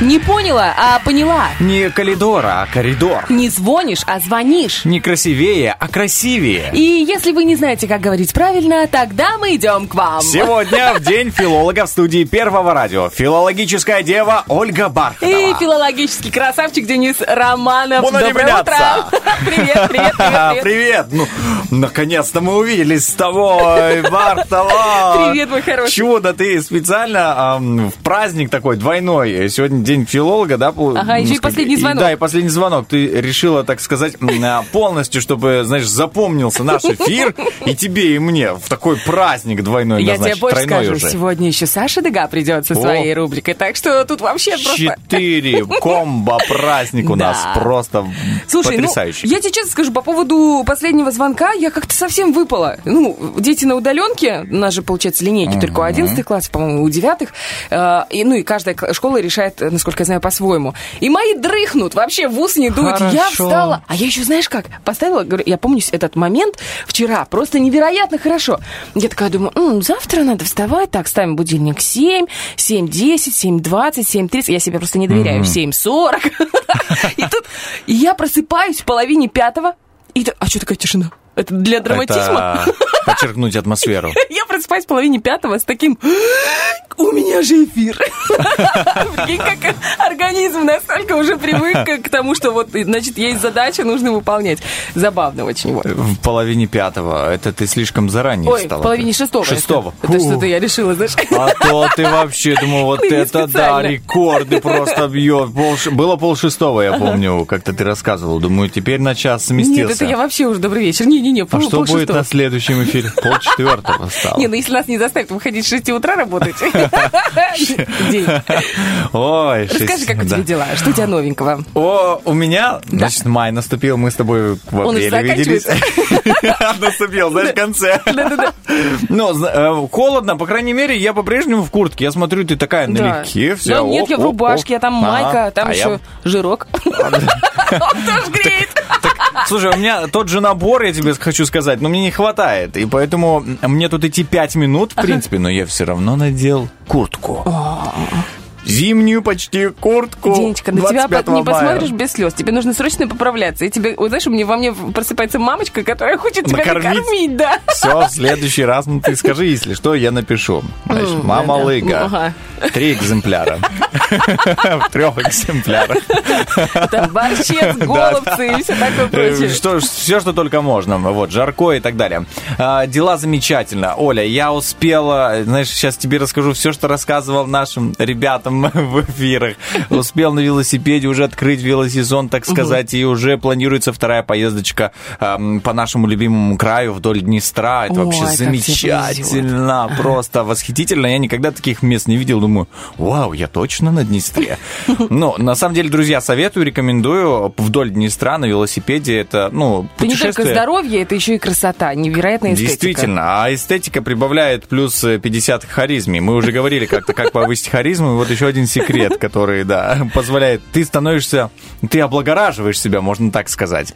Не поняла, а поняла. Не коридор, а коридор. Не звонишь, а звонишь. Не красивее, а красивее. И если вы не знаете, как говорить правильно, тогда мы идем к вам. Сегодня в день филолога в студии Первого радио. Филологическая дева Ольга И Бархатова. филологический красавчик Денис Романов. Буду Доброе утро. Привет, привет, привет, привет. Ну, наконец-то мы увиделись с тобой, Бартова! Привет, мой хороший. Чудо, ты специально в праздник такой двойной. Сегодня день филолога, да? Ага, еще и последний звонок. да, и последний звонок. Ты решила, так сказать, а, полностью, чтобы, знаешь, запомнился наш эфир и тебе, и мне в такой праздник двойной Я тебе больше скажу, уже. сегодня еще Саша Дега придет со своей рубрикой, так что тут вообще просто... Четыре комбо праздник у нас просто Слушай, потрясающий. ну, я тебе честно скажу, по поводу последнего звонка, я как-то совсем выпала. Ну, дети на удаленке, у нас же, получается, линейки только у 11 классов, по-моему, у 9 э, и, Ну, и каждая школа решает, э, насколько я знаю, по-своему. И мои дрыхнут, вообще в ус не дуют. Я Хорошо. встала, а я еще, знаешь как, поставила, говорю, я помню этот момент вчера, просто невероятно хорошо. Я такая думаю, «М, завтра надо вставать, так, ставим будильник 7, 7.10, 7.20, 7.30, я себе просто не доверяю, 7.40. И тут я просыпаюсь в половине пятого, и а что такая тишина? Это для драматизма? Это подчеркнуть атмосферу. Я просыпаюсь в половине пятого с таким... У меня же эфир. Прикинь, как организм настолько уже привык к тому, что вот, значит, есть задача, нужно выполнять. Забавно очень. вот. В половине пятого. Это ты слишком заранее Ой, встала. в половине шестого. это- Шестого. Это, Фу. что-то я решила, знаешь. А то ты вообще, думаю, вот не это да, специально. рекорды просто бьет. Пол Было пол шестого, я помню, как-то ты рассказывал. Думаю, теперь на час сместился. Нет, это я вообще уже добрый вечер. Не-не-не, А что будет шестого. на следующем эфире? Пол четвертого стало. Не, ну если нас не заставят выходить с 6 утра работать. Ой, Расскажи, как у тебя дела? Что у тебя новенького? О, у меня, значит, май наступил, мы с тобой в апреле виделись. Наступил, знаешь, в конце. Ну, холодно, по крайней мере, я по-прежнему в куртке. Я смотрю, ты такая налегке, вся. Да нет, я в рубашке, а там Ага. майка, там А я- еще жирок. Он тоже греет. Слушай, у меня тот же набор, я тебе хочу сказать, но мне не хватает. И поэтому мне тут идти пять минут, в принципе, но я все равно надел куртку. Зимнюю почти куртку. Денечка, на тебя 25 по- не мая. посмотришь без слез. Тебе нужно срочно поправляться. И тебе, вот знаешь, меня во мне просыпается мамочка, которая хочет тебя Накормить? накормить, да. Все, в следующий раз, ну ты скажи, если что, я напишу. Значит, мама да-да. лыга. Ну. Три экземпляра. В трех экземплярах. Там борщец, голубцы и все такое прочее. Э, Что, все, что только можно. Вот, жарко и так далее. А, дела замечательно. Оля, я успела, знаешь, сейчас тебе расскажу все, что рассказывал нашим ребятам в эфирах. Успел на велосипеде уже открыть велосезон, так сказать, и уже планируется вторая поездочка ам, по нашему любимому краю вдоль Днестра. Это Ой, вообще замечательно, просто восхитительно. Я никогда таких мест не видел. Думаю, вау, я точно на Днестре. Ну, на самом деле, друзья, советую, рекомендую вдоль Днестра на велосипеде. Это, ну, Это не только путешествие... здоровье, это еще и красота, невероятная эстетика. Действительно, а эстетика прибавляет плюс э, 50 к харизме. Мы уже говорили как-то, как повысить харизму. И вот еще один секрет, который, да, позволяет. Ты становишься, ты облагораживаешь себя, можно так сказать.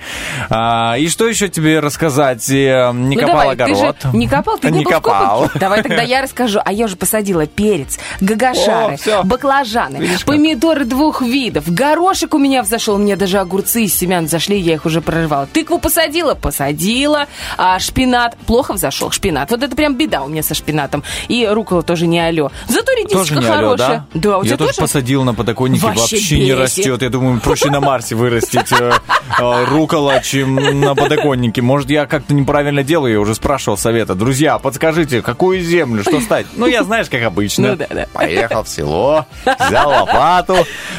А, и что еще тебе рассказать? Э, Не Ну копал давай, ты же огород. не копал, ты не, Не копал. Давай тогда я расскажу. А я уже посадила перец, гагашары, О, баклажаны, Видишь как? помидоры двух видов, горошек у меня взошел, мне даже огурцы из семян зашли, я их уже прорывала. Тыкву посадила? Посадила. А шпинат? Плохо взошел шпинат. Вот это прям беда у меня со шпинатом. И рукола тоже не алё. Зато редисочка Тоже не алё, хорошая. да? Очень у Я тоже тоже? посадил на подоконнике, Вообще вообще, не растет. Я думаю, проще на Марсе вырастить э, э, рукола, чем на подоконнике. Может, я как-то неправильно делаю, я уже спрашивал совета. Друзья, подскажите, какую землю, что стать? Ну, я знаешь, как обычно. Ну да, да. Поехал в село, взял лопату,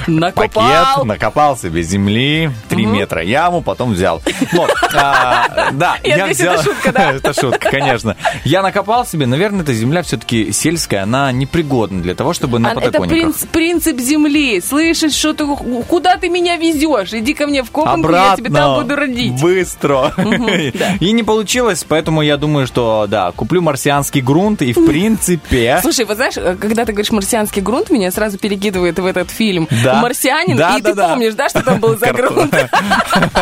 Накопал. пакет, накопал себе земли, три метра яму, потом взял. Вот, а, да, Я я взял... это шутка, да? Это шутка, конечно. Я накопал себе, наверное, эта земля все-таки сельская, она непригодна для того, чтобы на А, Это подоконниках. Принц- принцип земли. Слышишь, что ты, куда ты меня везешь? Иди ко мне в Копанку, я тебе там буду родить. Быстро. да. И не получилось, поэтому я думаю, что да, куплю марсианский грунт и в принципе... Слушай, вот знаешь, э, когда ты говоришь марсианский грунт, меня сразу перекидывает в этот фильм Да. «Марсианин», Да, и да, ты да. помнишь, да, что там был за грунт?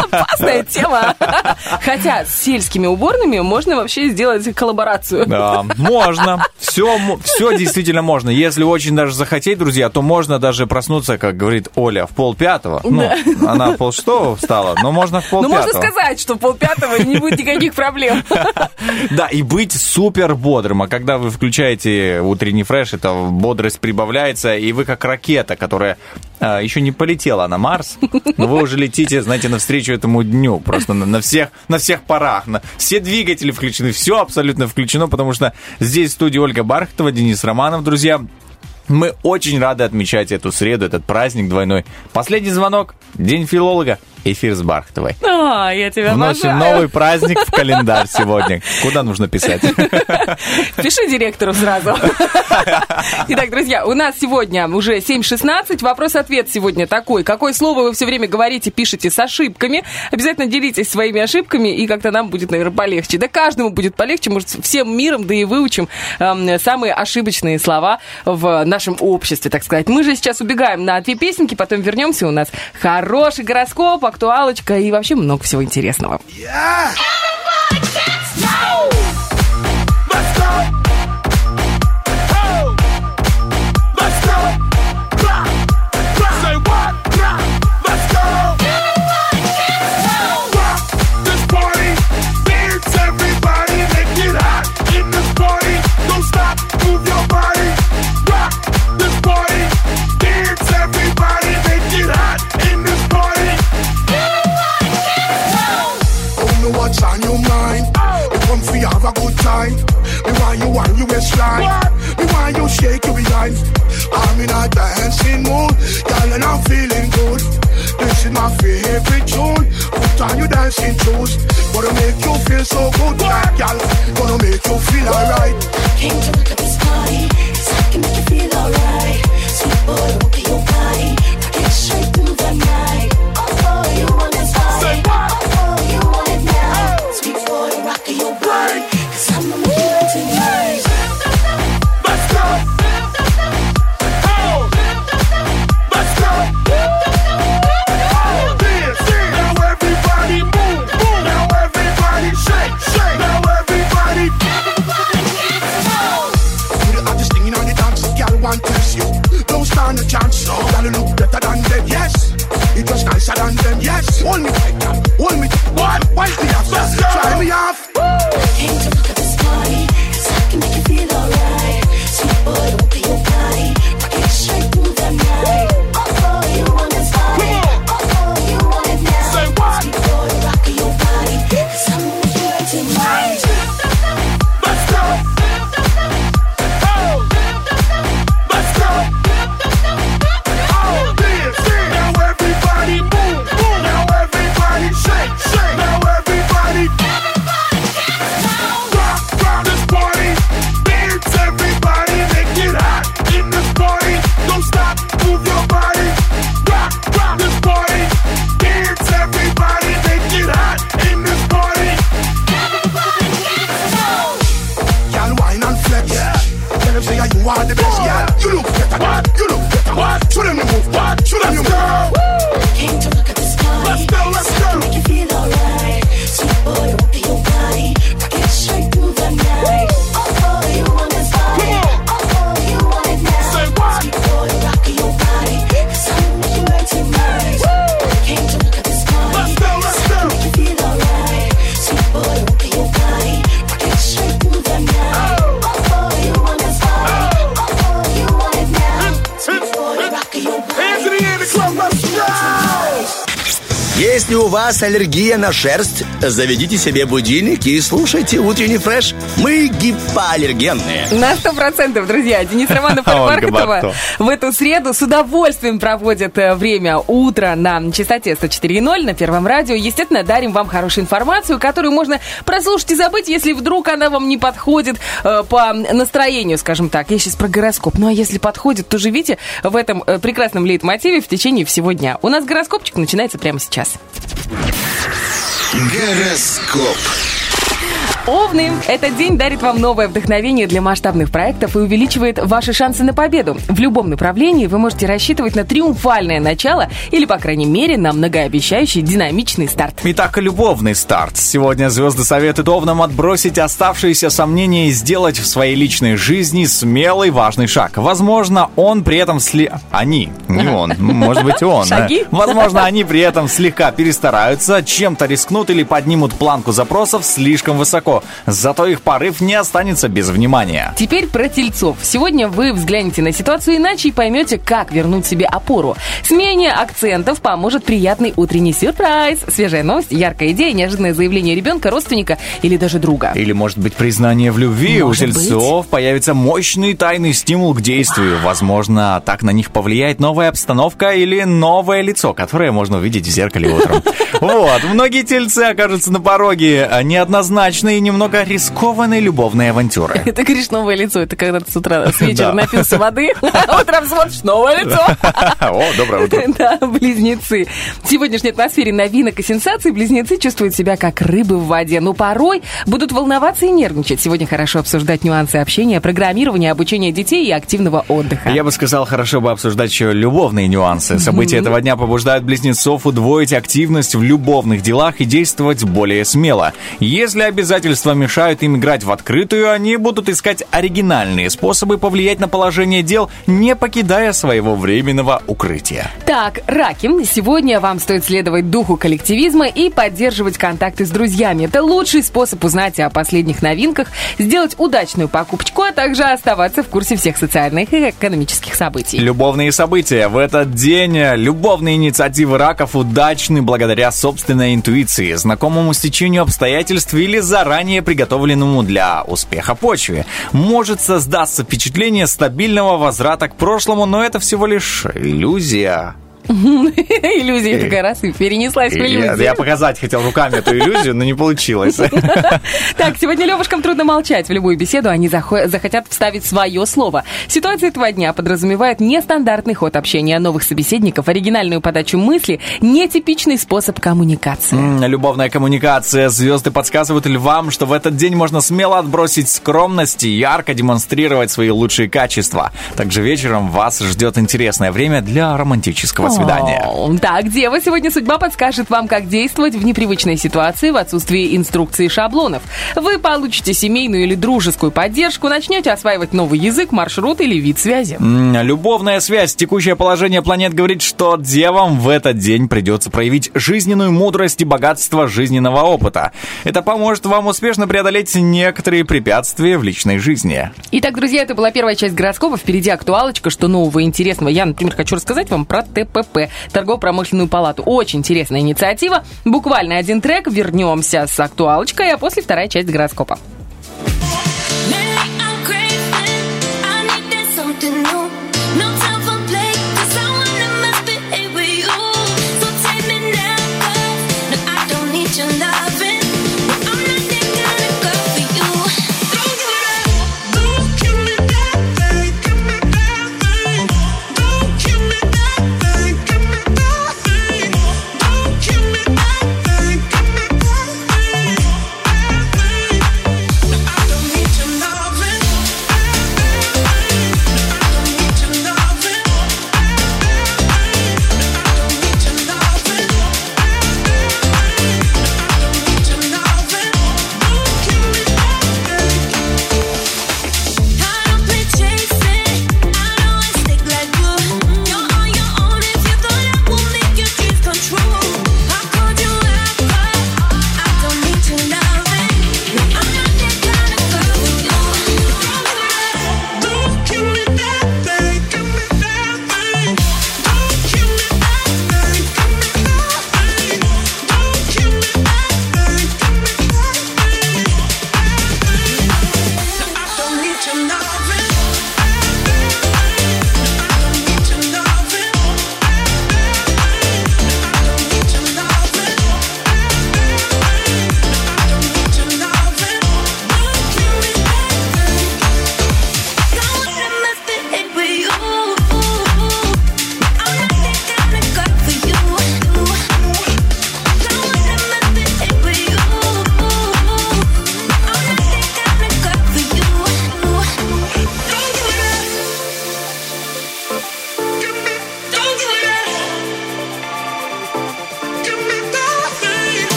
Опасная тема. Хотя с сельскими уборными можно вообще сделать коллаборацию. Да, можно. Все, все действительно можно. Если очень даже захотеть, друзья, то можно даже проснуться, как говорит Оля, в пол пятого. Ну, она в пол шестого встала, но можно в пол Ну, можно сказать, что полпятого не будет никаких проблем. Да, и быть супер бодрым. А когда вы включаете утренний фреш, это бодрость прибавляется, и вы как ракета, которая а, еще не полетела на Марс, но вы уже летите, знаете, навстречу этому дню. Просто на, на всех, на всех парах. На, все двигатели включены, все абсолютно включено, потому что здесь в студии Ольга Бархатова, Денис Романов, друзья. Мы очень рады отмечать эту среду, этот праздник двойной. Последний звонок, День филолога, эфир с Бархатовой. А, я тебя Вносим обожаю. новый праздник в календарь сегодня. Куда нужно писать? Пиши директору сразу. Итак, друзья, у нас сегодня уже 7.16. Вопрос-ответ сегодня такой. Какое слово вы все время говорите, пишете с ошибками? Обязательно делитесь своими ошибками, и как-то нам будет, наверное, полегче. Да каждому будет полегче, может, всем миром, да и выучим эм, самые ошибочные слова в нашем обществе, так сказать. Мы же сейчас убегаем на две песенки, потом вернемся. У нас хороший гороскоп, актуалочка и вообще много всего интересного. Let's Your dancing shoes. Gonna make you feel so good, girl. Gonna make you feel alright. Came to look вас аллергия на шерсть, заведите себе будильник и слушайте утренний фреш. Мы гипоаллергенные. На сто процентов, друзья. Денис Романов и Барто. в эту среду с удовольствием проводят э, время утро на частоте 104.0 на Первом радио. Естественно, дарим вам хорошую информацию, которую можно прослушать и забыть, если вдруг она вам не подходит э, по настроению, скажем так. Я сейчас про гороскоп. Ну а если подходит, то живите в этом э, прекрасном лейтмотиве в течение всего дня. У нас гороскопчик начинается прямо сейчас. Гороскоп. Овны, этот день дарит вам новое вдохновение для масштабных проектов и увеличивает ваши шансы на победу. В любом направлении вы можете рассчитывать на триумфальное начало или, по крайней мере, на многообещающий динамичный старт. Итак, любовный старт. Сегодня звезды советуют Овнам отбросить оставшиеся сомнения и сделать в своей личной жизни смелый важный шаг. Возможно, он при этом сли... Они, не он, может быть он. Шаги? Возможно, они при этом слегка перестараются, чем-то рискнут или поднимут планку запросов слишком высоко. Зато их порыв не останется без внимания. Теперь про тельцов. Сегодня вы взглянете на ситуацию иначе и поймете, как вернуть себе опору. Смене акцентов поможет приятный утренний сюрприз. Свежая новость, яркая идея, неожиданное заявление ребенка, родственника или даже друга. Или, может быть, признание в любви. Может У тельцов появится мощный тайный стимул к действию. Возможно, так на них повлияет новая обстановка или новое лицо, которое можно увидеть в зеркале утром. Вот, многие тельцы окажутся на пороге неоднозначной и немного рискованной любовной авантюры. Ты говоришь новое лицо, это когда ты с утра, с вечера напился воды, а утром смотришь новое лицо. О, доброе утро. Да, близнецы. В сегодняшней атмосфере новинок и сенсаций близнецы чувствуют себя как рыбы в воде, но порой будут волноваться и нервничать. Сегодня хорошо обсуждать нюансы общения, программирования, обучения детей и активного отдыха. Я бы сказал, хорошо бы обсуждать еще любовные нюансы. События этого дня побуждают близнецов удвоить активность в любовных делах и действовать более смело. Если обязательства мешают им играть в открытую, они будут искать оригинальные способы повлиять на положение дел, не покидая своего временного укрытия. Так, раки, сегодня вам стоит следовать духу коллективизма и поддерживать контакты с друзьями. Это лучший способ узнать о последних новинках, сделать удачную покупочку, а также оставаться в курсе всех социальных и экономических событий. Любовные события. В этот день любовные инициативы раков удачны благодаря собственной интуиции, знакомому стечению обстоятельств или заранее приготовленному для успеха почве. Может создаться впечатление стабильного возврата к прошлому, но это всего лишь иллюзия. Иллюзия такая раз и перенеслась в Я, иллюзию. я показать хотел руками эту иллюзию, но не получилось. Так, сегодня Левушкам трудно молчать. В любую беседу они захо- захотят вставить свое слово. Ситуация этого дня подразумевает нестандартный ход общения новых собеседников, оригинальную подачу мысли, нетипичный способ коммуникации. Любовная коммуникация. Звезды подсказывают львам, что в этот день можно смело отбросить скромность и ярко демонстрировать свои лучшие качества. Также вечером вас ждет интересное время для романтического свидания. Так, дева, сегодня судьба подскажет вам, как действовать в непривычной ситуации в отсутствии инструкций и шаблонов. Вы получите семейную или дружескую поддержку, начнете осваивать новый язык, маршрут или вид связи. Любовная связь. Текущее положение планет говорит, что девам в этот день придется проявить жизненную мудрость и богатство жизненного опыта. Это поможет вам успешно преодолеть некоторые препятствия в личной жизни. Итак, друзья, это была первая часть гороскопа. Впереди актуалочка, что нового и интересного. Я, например, хочу рассказать вам про ТПП, торгово-промышленную палату. Очень интересная инициатива. Буквально один трек, вернемся с актуалочкой, а после вторая часть гороскопа.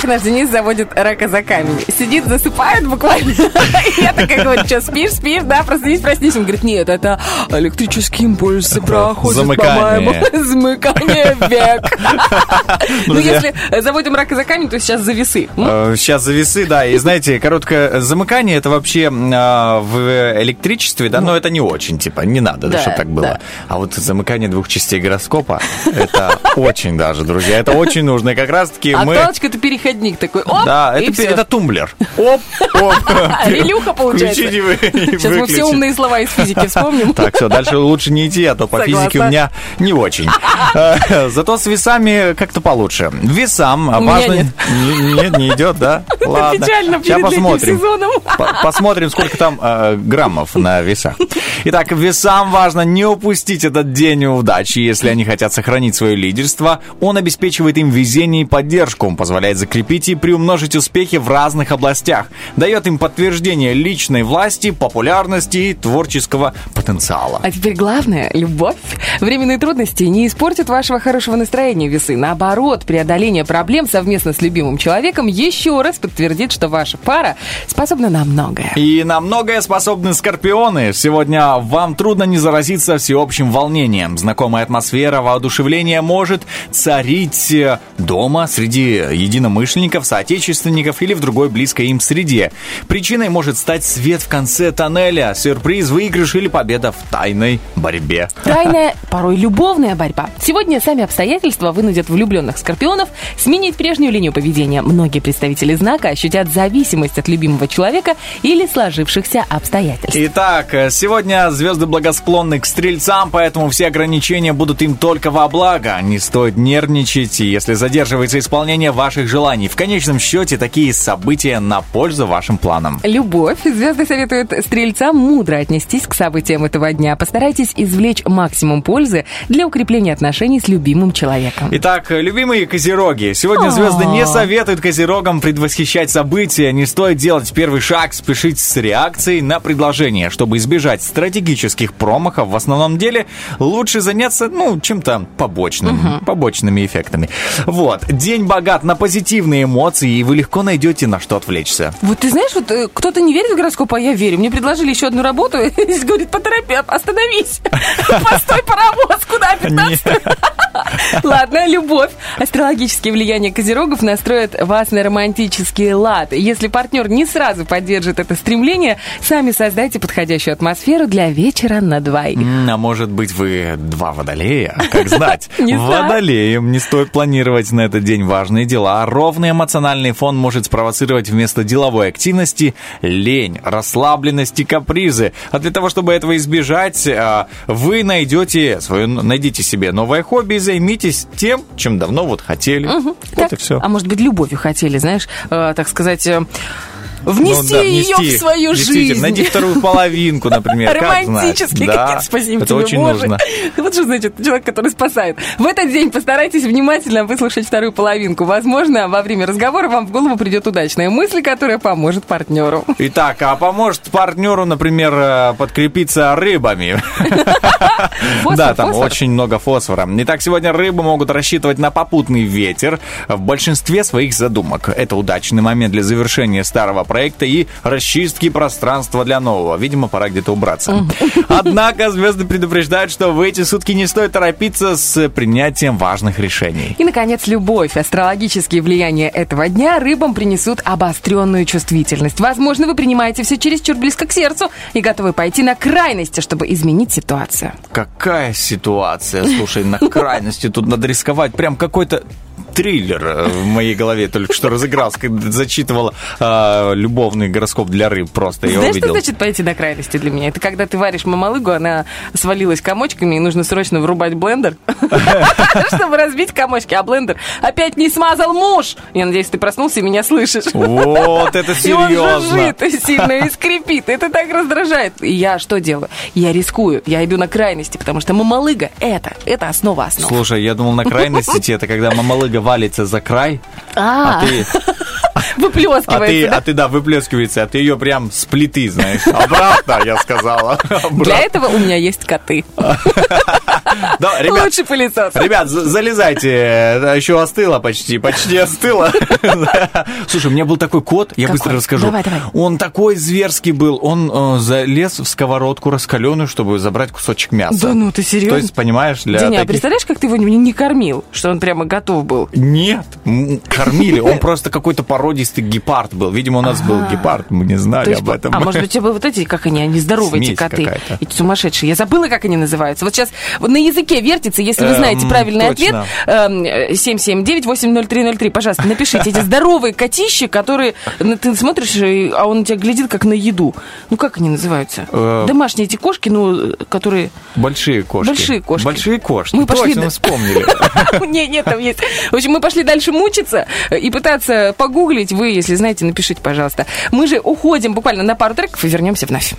Как наш Денис заводит рака за камень? Сидит, засыпает буквально. Я такая говорю, что, спишь, спишь, да, проснись, проснись. Он говорит, нет, это электрические импульсы проходят, замыкание. замыкание век. Ну, если заводим рака за камень, то сейчас за весы. Э, Сейчас за весы, да. И знаете, короткое замыкание это вообще а, в электричестве, да, но это не очень, типа, не надо, чтобы так было. А вот замыкание двух частей гороскопа это очень даже, друзья, это очень нужно. И как раз-таки А мы. галочка это переходник такой, оп, Да, это, всё. это тумблер. Оп, оп. Релюха получается. Вы- Сейчас мы все умные слова из физики вспомним. Так, все, дальше лучше не идти, а то по Согласна. физике у меня не очень. Э, Зато с весами как-то получше. Весам У важно... нет. Не- Нет, не идет, да? Ладно. Печально Сейчас посмотрим. Посмотрим, сколько там э, граммов на весах. Итак, весам важно не упустить этот день удачи, если они хотят сохранить свое лидерство. Он обеспечивает им везение и поддержку, позволяет закрепить и приумножить успехи в разных областях, дает им подтверждение личной власти, популярности и творческого потенциала. А теперь главное – любовь. Временные трудности не испортят вашего хорошего настроения весы. Наоборот, преодоление проблем совместно с любимым человеком еще раз подтвердит, что ваша пара способна на многое. И на многое способны скорпионы. Сегодня вам трудно не заразиться всеобщим волнением. Знакомая атмосфера воодушевления может царить э, дома среди единомышленников, соотечественников или в другой близкой им среде. Причиной может стать свет в конце тоннеля, сюрприз, выигрыш или победа в тайной борьбе. Тайная, порой любовная борьба. Сегодня сами обстоятельства вынудят влюбленных скорпионов сменить прежнюю линию поведения. Многие представители знака ощутят зависимость от любимого человека или сложившихся обстоятельств. Итак, э, сегодня звезды благосклонны к стрельцам, поэтому все ограничения будут им только во благо. Не стоит нервничать, если задерживается исполнение ваших желаний. В конечном счете, такие события на пользу вашим планам. Любовь. Звезды советуют стрельцам мудро отнестись к событиям этого дня. Постарайтесь извлечь максимум пользы для укрепления отношений с любимым человеком. Итак, любимые козероги, сегодня звезды не советуют козерогам предвосхищать события, не стоит делать первый шаг, спешить с реакцией на предложение. Чтобы избежать стратегических промахов, в основном деле лучше заняться, ну, чем-то побочным, побочными эффектами. Вот, день богат на позитивные эмоции, и вы легко найдете на что отвлечься. Вот ты знаешь, вот э, кто-то не верит в гороскоп, а я верю. Мне предложили еще одну работу. И говорит, поторопи, остановись. Постой, паровоз, куда 15 Ладно, любовь. Астрологические влияния козерогов настроят вас на романтический лад. Если партнер не сразу поддержит это стремление, сами создайте подходящую атмосферу для вечера на двоих. А может быть, вы два водолея? Как знать? Не знаю. Водолеям не стоит планировать на этот день важные дела. Ровный эмоциональный фон может спровоцировать вместо деловой активности лень, расслабленность и капризы. А для того, чтобы этого избежать, а, вы найдете свое, найдите себе новое хобби и займитесь тем, чем давно вот хотели. Вот Так, и все. А может быть, любовью хотели, знаешь, э, так сказать, э, внести Ну да, ее внести, в свою жизнь. Найди вторую половинку, например. как. Романтические Да, какие-то, спасибо Это тебе, очень Боже. нужно. Вот что значит человек, который спасает. В этот день постарайтесь внимательно выслушать вторую половинку. Возможно, во время разговора вам в голову придет удачная мысль, которая поможет партнеру. Итак, а поможет партнеру, например, э, подкрепиться рыбами. Да, там очень много фосфора. Итак, сегодня рыбы могут рассчитывать на попутный ветер в большинстве своих задумок. Это удачный момент для завершения старого проекта и расчистки пространства для нового. Видимо, пора где-то убраться. Однако звезды предупреждают, что в эти сутки не стоит торопиться с принятием важных решений. И, наконец, любовь. Астрологические влияния этого дня рыбам принесут обостренную чувствительность. Возможно, вы принимаете все чересчур близко к сердцу и готовы пойти на крайности, чтобы изменить ситуацию. Какая ситуация? Слушай, на крайности тут надо рисковать. Прям какой-то триллер в моей голове только что разыгрался, когда зачитывал э, любовный гороскоп для рыб. Просто я Знаешь, что увидел. значит пойти на крайности для меня? Это когда ты варишь мамалыгу, она свалилась комочками, и нужно срочно врубать блендер, чтобы разбить комочки. А блендер опять не смазал муж. Я надеюсь, ты проснулся и меня слышишь. Вот это И он серьезно. жужжит сильно и скрипит. Это так раздражает. И я что делаю? Я рискую. Я иду на крайности, потому что мамалыга — это, это основа основ. Слушай, я думал, на крайности это когда мамалыга валится за край, а А, ты, а ты, выплескивается, да? а ты, да, выплескивается, а ты ее прям с плиты, знаешь. Обратно, я сказала. Для Обратно. этого у меня есть коты. Да, ребят, Лучший пылесос. Ребят, за- залезайте, еще остыло почти, почти остыло. Слушай, у меня был такой кот, я быстро расскажу. Давай, давай. Он такой зверский был, он э, залез в сковородку раскаленную, чтобы забрать кусочек мяса. Да ну, ты серьезно? То есть, понимаешь, для Деня, а таких... представляешь, как ты его не, кормил, что он прямо готов был? Нет, кормили. Он просто какой-то породистый гепард был. Видимо, у нас был гепард, мы не знали об этом. А может быть, у тебя были вот эти, как они, они здоровые, эти коты, эти сумасшедшие. Я забыла, как они называются. Вот сейчас на языке вертится, если вы Эм, знаете правильный точно. ответ. эм, 779-80303, пожалуйста, напишите. Эти здоровые котищи, которые ты смотришь, а он на тебя глядит как на еду. Ну, как они называются? Э, Домашние эти кошки, ну, которые... Большие кошки. Большие кошки. Большие кошки. Мы пошли Точно, вспомнили. Нет, нет, там есть. В общем, мы пошли дальше мучиться и пытаться погуглить. Вы, если знаете, напишите, пожалуйста. Мы же уходим буквально на пару треков и вернемся вновь.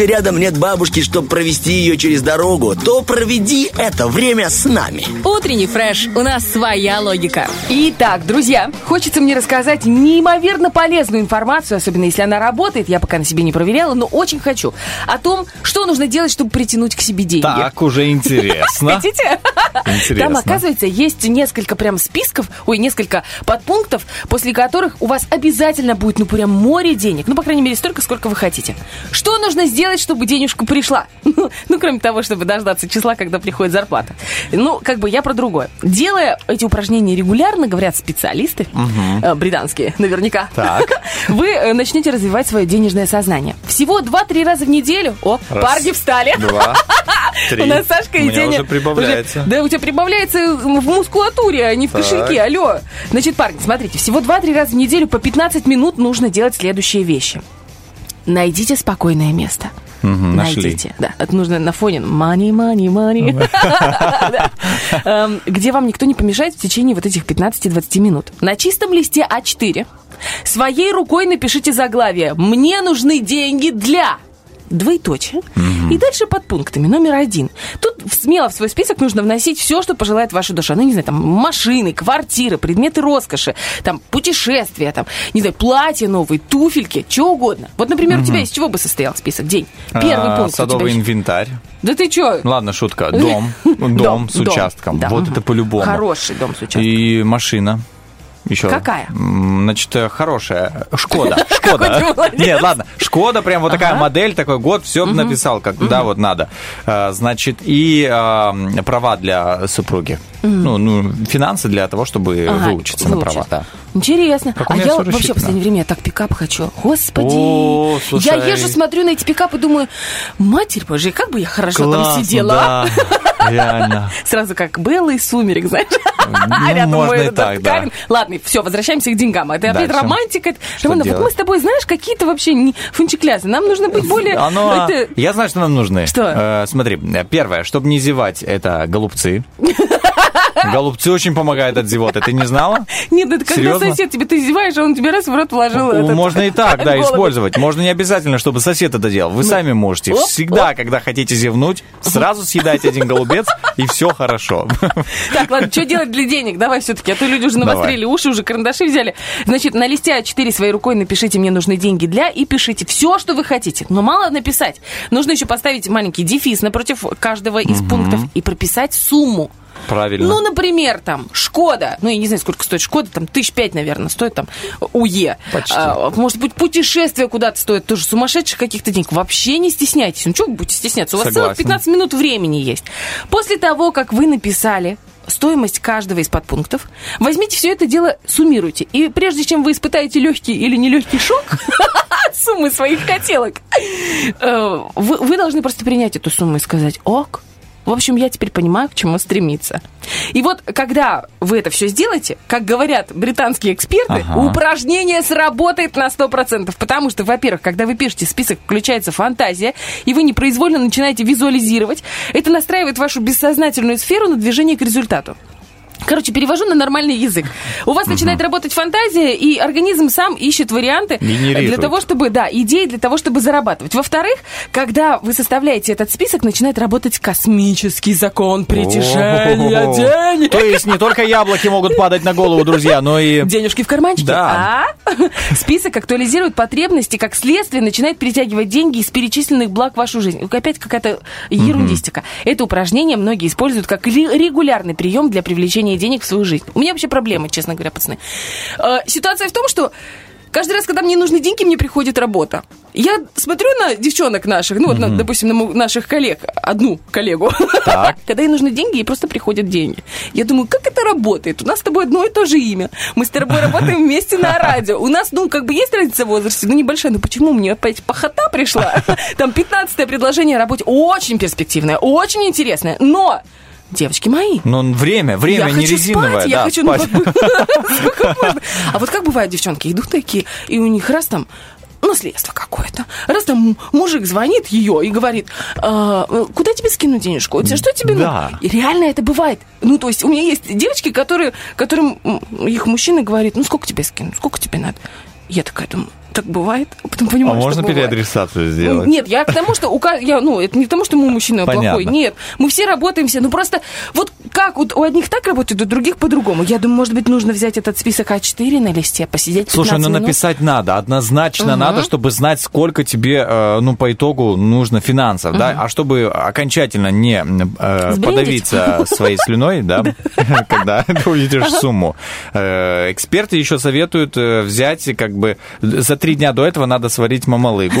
Если рядом нет бабушки, чтобы провести ее через дорогу, то проведи это время с нами. Утренний фреш. У нас своя логика. Итак, друзья, хочется мне рассказать неимоверно полезную информацию, особенно если она работает, я пока на себе не проверяла, но очень хочу, о том, что нужно делать, чтобы притянуть к себе деньги. Так, уже интересно. Хотите? Интересно. Там, оказывается, есть несколько прям списков, ой, несколько подпунктов, после которых у вас обязательно будет, ну, прям море денег. Ну, по крайней мере, столько, сколько вы хотите. Что нужно сделать, чтобы денежка пришла? Ну, ну, кроме того, чтобы дождаться числа, когда приходит зарплата. Ну, как бы я про другое. Делая эти упражнения регулярно, говорят специалисты, э, британские, наверняка, Так. вы э, начнете развивать свое денежное сознание. Всего 2-3 раза в неделю. О, Раз, парни встали. Два, три. У нас Сашка У и Деня уже прибавляется. уже- да, у тебя прибавляется в мускулатуре, а не в Так. кошельке. Алло. Значит, парни, смотрите, всего 2-3 раза в неделю по 15 минут нужно делать следующие вещи. Найдите спокойное место. Мгм, нашли. Найдите. Да, это нужно на фоне money, money, money. Эм, Где вам никто не помешает в течение вот этих 15-20 минут. На чистом листе А4 своей рукой напишите заглавие «Мне нужны деньги для...» Двоеточие. И дальше под пунктами. Номер один. Тут смело в свой список нужно вносить все, что пожелает ваша душа. Ну, не знаю, там, машины, квартиры, предметы роскоши, там, путешествия, там, не знаю, платья новые, туфельки, что угодно. Вот, например, у тебя из чего бы состоял список? День. Первый А, пункт Садовый инвентарь. Да ты? Ну, Ладно, шутка. Дом. Дом с участком. да. Вот это по-любому. Хороший дом с участком. И машина. Еще. Какая? Значит, э, хорошая. Шкода. Шкода. Нет, ладно. Шкода, прям вот такая модель, такой год, все написал, как да, вот надо. Э, Значит, и э, права для супруги. Ну, ну, финансы для того, чтобы выучиться на права. Да. Интересно. А я вообще в последнее время так пикап хочу. Господи. Я езжу, смотрю на эти пикапы, думаю, матерь божья, как бы я хорошо там сидела. а?» Реально. Сразу как Белла из «Сумерек», знаешь? Ну, Рядом можно мой и так, да. Ладно, все, возвращаемся к деньгам. Это опять романтика. Что Романов, вот мы с тобой, знаешь, какие-то вообще не фунчиклясы. Нам нужно быть более... Оно... это- Я знаю, что нам нужны. Что? Э, смотри, э, первое, чтобы не зевать, это голубцы. Голубцы очень помогают от зевоты. Ты не знала? Нет, это когда Серьезно? сосед тебе, ты зеваешь, а он тебе раз в рот вложил этот Можно и так, да, голубь. использовать. Можно не обязательно, чтобы сосед это делал. Вы сами можете. оп, Всегда, когда хотите зевнуть, сразу съедайте один голубец, и все хорошо. Так, ладно, что делать для денег? Давай все-таки, а то люди уже навострили уши, уже карандаши взяли. Значит, на листе А4 своей рукой напишите «Мне нужны деньги для» и пишите все, что вы хотите. Но мало написать. Нужно еще поставить маленький дефис напротив каждого из пунктов и прописать сумму. Правильно. Ну, например, там, Шкода, ну, я не знаю, сколько стоит Шкода, там, тысяч пять, наверное, стоит там УЕ. Почти. А, может быть, путешествие куда-то стоит тоже сумасшедших каких-то денег. Вообще не стесняйтесь. Ну, что вы будете стесняться? У вас целых Согласен. 15 минут времени есть. После того, как вы написали стоимость каждого из подпунктов, возьмите все это дело, суммируйте. И прежде чем вы испытаете легкий или нелегкий шок от суммы своих хотелок, э, вы, вы должны просто принять эту сумму и сказать «Ок». В общем, я теперь понимаю, к чему стремиться. И вот, когда вы это все сделаете, как говорят британские эксперты, Ага. упражнение сработает на 100%. Потому что, во-первых, когда вы пишете список, включается фантазия, и вы непроизвольно начинаете визуализировать. Это настраивает вашу бессознательную сферу на движение к результату. Короче, перевожу на нормальный язык. У вас начинает работать фантазия, и организм сам ищет варианты Генерирует. для того, чтобы, да, идеи для того, чтобы зарабатывать. Во-вторых, когда вы составляете этот список, начинает работать космический закон притяжения О-о-о. денег. То есть не только яблоки могут падать на голову, друзья, но и... Денежки в карманчике. Да. А? Список актуализирует потребности, как следствие начинает притягивать деньги из перечисленных благ в вашу жизнь. Опять какая-то ерундистика. Это упражнение многие используют как ре- регулярный прием для привлечения денег в свою жизнь. У меня вообще проблемы, честно говоря, пацаны. Э, Ситуация в том, что Каждый раз, когда мне нужны деньги, мне приходит работа. Я смотрю на девчонок наших, ну вот, на, допустим, на наших коллег, одну коллегу, Так. когда ей нужны деньги, ей просто приходят деньги. Я думаю, как это работает? У нас с тобой одно и то же имя. Мы с тобой работаем вместе на радио. У нас, ну, как бы есть разница в возрасте, ну, небольшая. Ну, почему мне опять похота пришла? Там 15 предложение о работе. Очень перспективное, очень интересное. Но, девочки мои, Ну, время, время я не хочу резиновое. спать, я да, хочу, ну, спать. можно? А вот как бывает, девчонки идут такие, и у них раз там наследство какое-то. Раз там мужик звонит ее и говорит, «А, э, куда тебе скинуть денежку? Что тебе Да. И реально это бывает. Ну, то есть у меня есть девочки, которые, которым их мужчина говорит, ну, сколько тебе скинуть, сколько тебе надо? Я такая думаю, так бывает? А потом А понимаю, можно что бывает. переадресацию сделать? Нет, я к тому, что у я, ну, это не к тому, что мой мужчина Понятно. плохой. Нет, мы все работаем все. Ну просто вот как вот у одних так работает, у других по-другому. Я думаю, может быть, нужно взять этот список А4 на листе, посидеть 15 Слушай, ну минут. написать надо, однозначно Мгм. надо, чтобы знать, сколько тебе, э, ну, по итогу нужно финансов, да, а чтобы окончательно не э, подавиться своей слюной, да, когда ты увидишь сумму. Э, Эксперты еще советуют э, взять, как бы, за три дня до этого надо сварить мамалыгу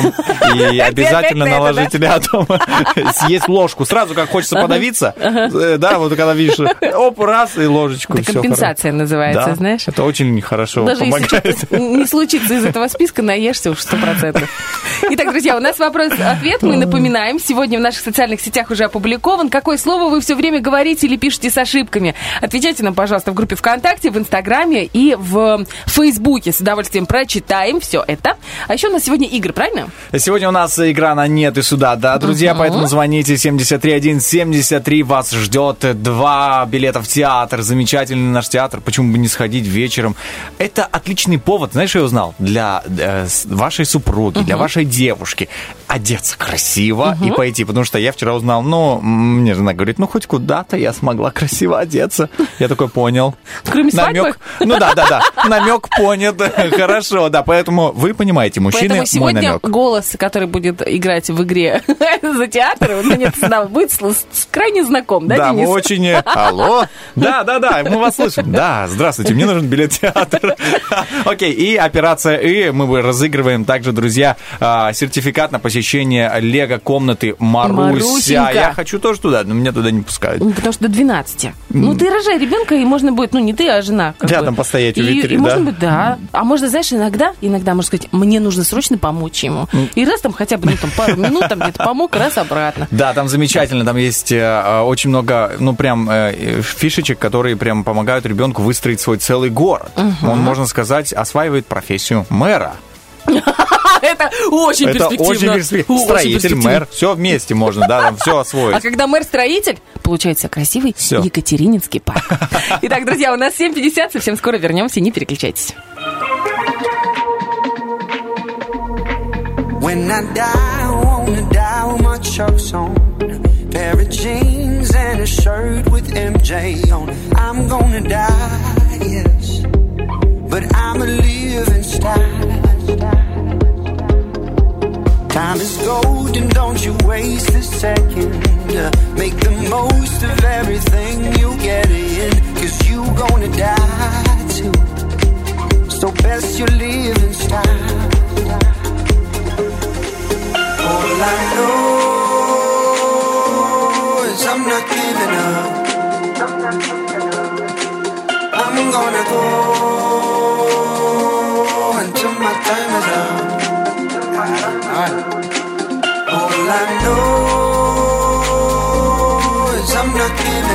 и обязательно наложить рядом, съесть ложку, сразу как хочется подавиться, э, да, вот когда видишь, оп, раз, и ложечку. Это компенсация называется, знаешь. Это очень хорошо помогает. не случится из этого списка, наешься уж сто процентов. Итак, друзья, у нас вопрос-ответ. Мы напоминаем, сегодня в наших социальных сетях уже опубликован. Какое слово вы все время говорите или пишете с ошибками? Отвечайте нам, пожалуйста, в группе ВКонтакте, в Инстаграме и в Фейсбуке. С удовольствием прочитаем все это. А еще у нас сегодня игры, правильно? Сегодня у нас игра на нет и сюда, да, друзья, поэтому звоните 73173 вас ждет два билета в театр, замечательный наш театр, почему бы не сходить вечером. Это отличный повод, знаешь, я узнал, для э, вашей супруги, для вашей девушки одеться красиво и пойти, потому что я вчера узнал, ну, мне жена говорит, ну, хоть куда-то я смогла красиво одеться. Я такой понял. Кроме? Намек. Ну да, да, да. Намек понят. Хорошо, да. Поэтому вы понимаете, мужчины, Поэтому мой сегодня намек. голос, который будет играть в игре за театр, нет, да, будет крайне знаком, да, Да, мы очень... э, Алло? Да, да, да, мы вас слышим. Да, здравствуйте, мне нужен билет в театр. Окей, и операция «И» мы разыгрываем также, друзья, а, сертификат на посещение Лего-комнаты Маруся. Я хочу тоже туда, но меня туда не пускают. Ну, Потому что до 12. Ну, ты рожай ребенка, и можно будет, ну, не ты, а жена. Рядом постоять у витрины, можно да? будет, да. А можно, знаешь, иногда, иногда можно сказать, мне нужно срочно помочь ему. И раз там хотя бы, ну, там, пару минут там где-то помог, раз обратно. Да, там замечательно, там есть э, э, очень много, ну, прям э, фишечек, которые прям помогают ребенку выстроить свой целый город. Он, можно сказать, осваивает профессию мэра. Это очень Это перспективно. очень перспективно. Очень Строитель, перспективно. мэр, все вместе можно, да, там все А освоить. когда мэр-строитель, получается красивый Всё. Екатерининский парк. Итак, друзья, у нас 7.50, совсем скоро вернемся, не переключайтесь. When I die, I wanna die with my chucks on. Pair of jeans and a shirt with MJ on. I'm gonna die, yes. But I'm a living style. Time is gold and don't you waste a second. Make the most of everything you get in. Cause you gonna die too. So best you live in style. All I know is I'm not giving up. I'm gonna go until my time is up. All I know is I'm not giving up.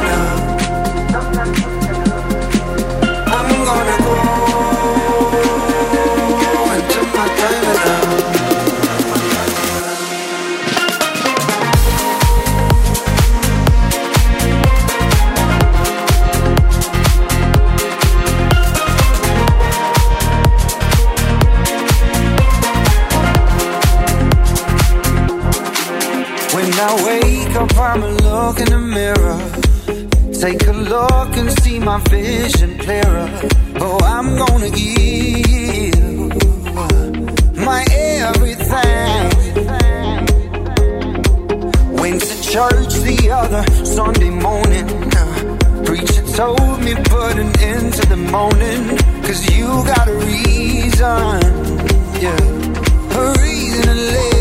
Look in the mirror. Take a look and see my vision clearer. Oh, I'm gonna give my everything. Went to church the other Sunday morning. Preacher told me put an end to the moaning. Cause you got a reason, yeah, a reason to live.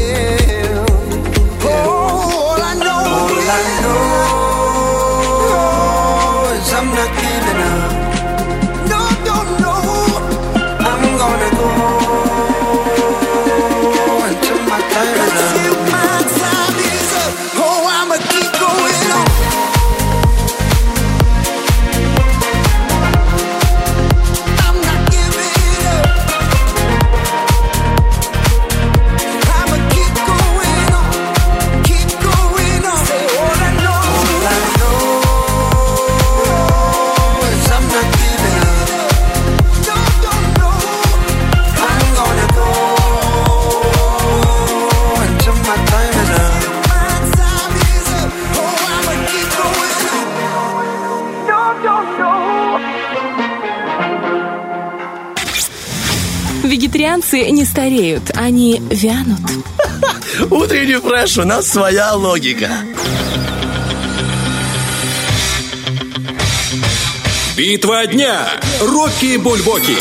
Стареют, они вянут. Утренний фреш, у нас своя логика. Битва дня. Рокки Бульбоки.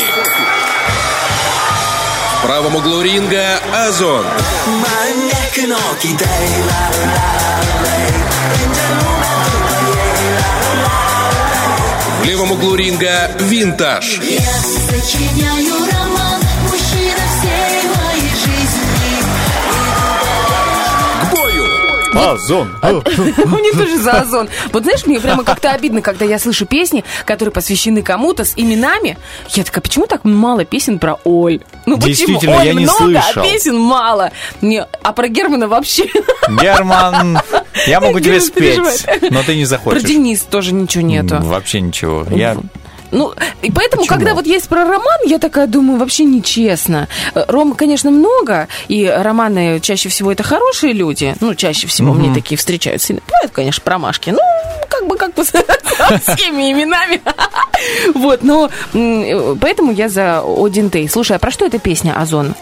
В правом углу ринга Озон. В левом углу ринга Винтаж. Я сочиняю Озон. Мне тоже за озон. Вот знаешь, мне прямо как-то обидно, когда я слышу песни, которые посвящены кому-то с именами. Я такая, почему так мало песен про Оль? Ну почему? Оль я не много, слышал. а песен мало. Не, а про Германа вообще. Герман, я могу тебе спеть, но ты не Про захочешь. Денис тоже ничего нету. Вообще ничего. Я Ну, и поэтому, Почему? когда вот есть про роман, я такая думаю, вообще нечестно. Э, Ром, конечно, много, и романы чаще всего это хорошие люди. Ну, чаще всего мне такие встречаются. Бывают, конечно, промашки. Ну, как бы, как бы с всеми именами. Вот, но э, поэтому я за Один Тей. Слушай, а про что эта песня Озон?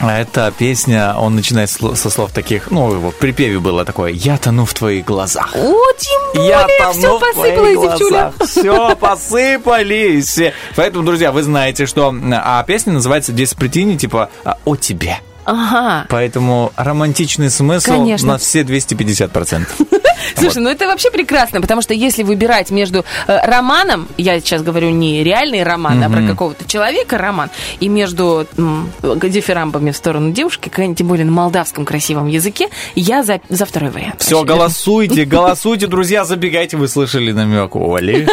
А Эта песня, он начинает со слов таких, ну, его в припеве было такое «Я тону в твоих глазах». О, тем более, все посыпалось, девчуля. Все посыпались. Поэтому, друзья, вы знаете, что а песня называется «Деспретини», типа а, «О тебе». Ага. Поэтому романтичный смысл Конечно. на все 250%. Слушай, ну это вообще прекрасно, потому что если выбирать между э, романом, я сейчас говорю не реальный роман, а про какого-то человека роман, и между дифирамбами в сторону девушки, тем более на молдавском красивом языке, я за, за второй вариант. Все, голосуйте, голосуйте, друзья, забегайте, вы слышали намек Оли.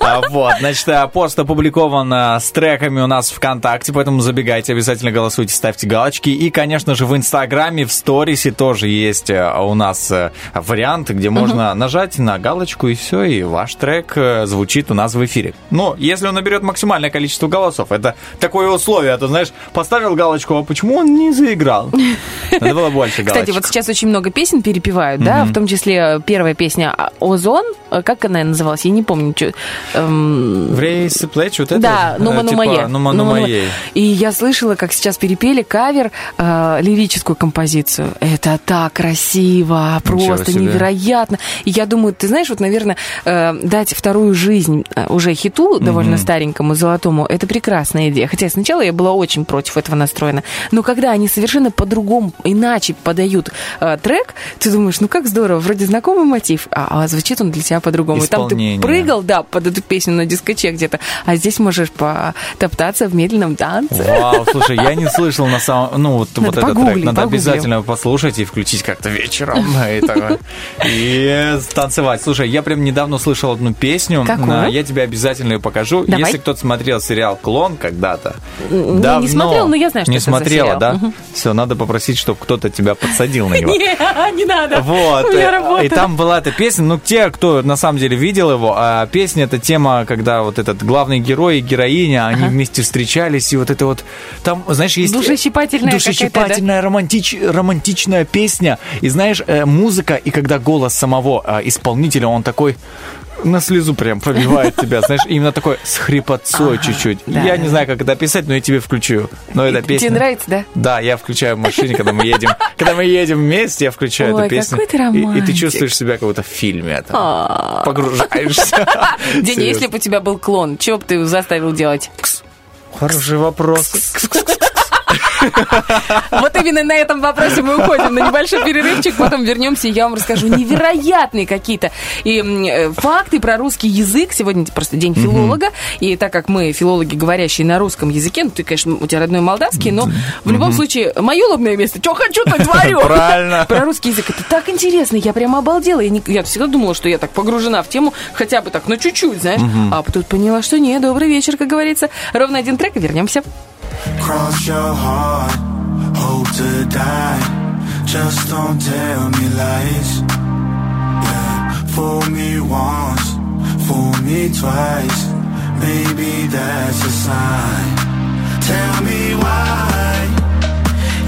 А, Вот, значит, а, пост опубликован а, с треками у нас ВКонтакте, поэтому забегайте, обязательно голосуйте, ставьте галочки. И, конечно же, в Инстаграме, в сторисе тоже есть у нас вариант, где можно нажать на галочку, и все, и ваш трек а, звучит у нас в эфире. Но если он наберет максимальное количество голосов, это такое условие, а то, знаешь, поставил галочку, а почему он не заиграл? Надо было больше галочек. Кстати, вот сейчас очень много песен перепевают, да, в том числе э, первая песня «Озон», э, как она называлась, я не помню. чё, эм, В рейсе плеч вот это? Да, Э, ману типа. Ну ману моей. И я слышала, как сейчас перепели кавер, э, лирическую композицию. Это так красиво, просто невероятно. И я думаю, ты знаешь, вот, наверное, э, дать вторую жизнь э, уже хиту, довольно старенькому, золотому, это прекрасная идея. Хотя сначала я была очень против этого настроена. Но когда они совершенно по-другому, иначе подают э, трек, ты думаешь, ну как здорово, вроде знакомый мотив, а, а звучит он для тебя по-другому. Там ты прыгал, да, под эту песню на дискоче где-то, а здесь можешь потоптаться в медленном танце. Вау, слушай, я не слышал на самом... Ну, вот, вот этот трек. Надо обязательно послушать и включить как-то вечером. И, танцевать. Слушай, я прям недавно услышал одну песню. Какую? Я тебе обязательно ее покажу. Если кто-то смотрел сериал «Клон» когда-то. не давно- смотрел, но я знаю, что Не смотрела, да? Все, надо попросить, чтобы кто-то тебя подсадил на него. Не, не надо. Вот. И там была эта песня. Ну, те, кто на самом деле видел его, а песня это тема, когда вот этот главный герой и героиня, они вместе встречались, и вот это вот там, знаешь, есть Душещипательная душещипательная романтич, романтичная песня. И знаешь, э, музыка, и когда голос самого э, исполнителя, он такой на слезу прям пробивает тебя, знаешь, именно такой с хрипотцой чуть-чуть. я не знаю, как это описать, но я тебе включу. Но эта Тебе песня... нравится, да? Да, я включаю в машине, когда мы едем. Когда мы едем вместе, я включаю эту песню. какой ты и, и ты чувствуешь себя как будто в фильме. А. Погружаешься. Серьезно. если бы у тебя был клон, что бы ты заставил делать? Хороший вопрос. Вот именно на этом вопросе мы уходим на небольшой перерывчик, потом вернемся, и я вам расскажу невероятные какие-то и, э, факты про русский язык. Сегодня просто день филолога, и так как мы филологи, говорящие на русском языке, ну ты, конечно, у тебя родной молдавский, но в любом случае, мое лобное место, что хочу, то говорю. Правильно. Про русский язык. Это так интересно, я прямо обалдела. Я, не- я всегда думала, что я так погружена в тему, хотя бы так, ну чуть-чуть, знаешь. А тут поняла, что не, добрый вечер, как говорится. Ровно один трек, и вернемся. Cross your heart, hope to die. Just don't tell me lies. Yeah, fool me once, fool me twice. Maybe that's a sign. Tell me why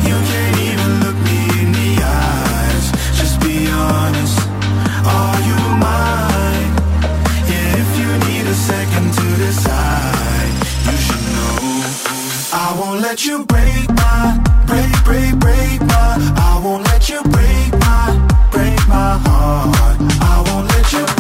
you can't even look me in the eyes. Just be honest. Are you mine? Let you break my, break, break, break my. I won't let you break my, break my heart. I won't let you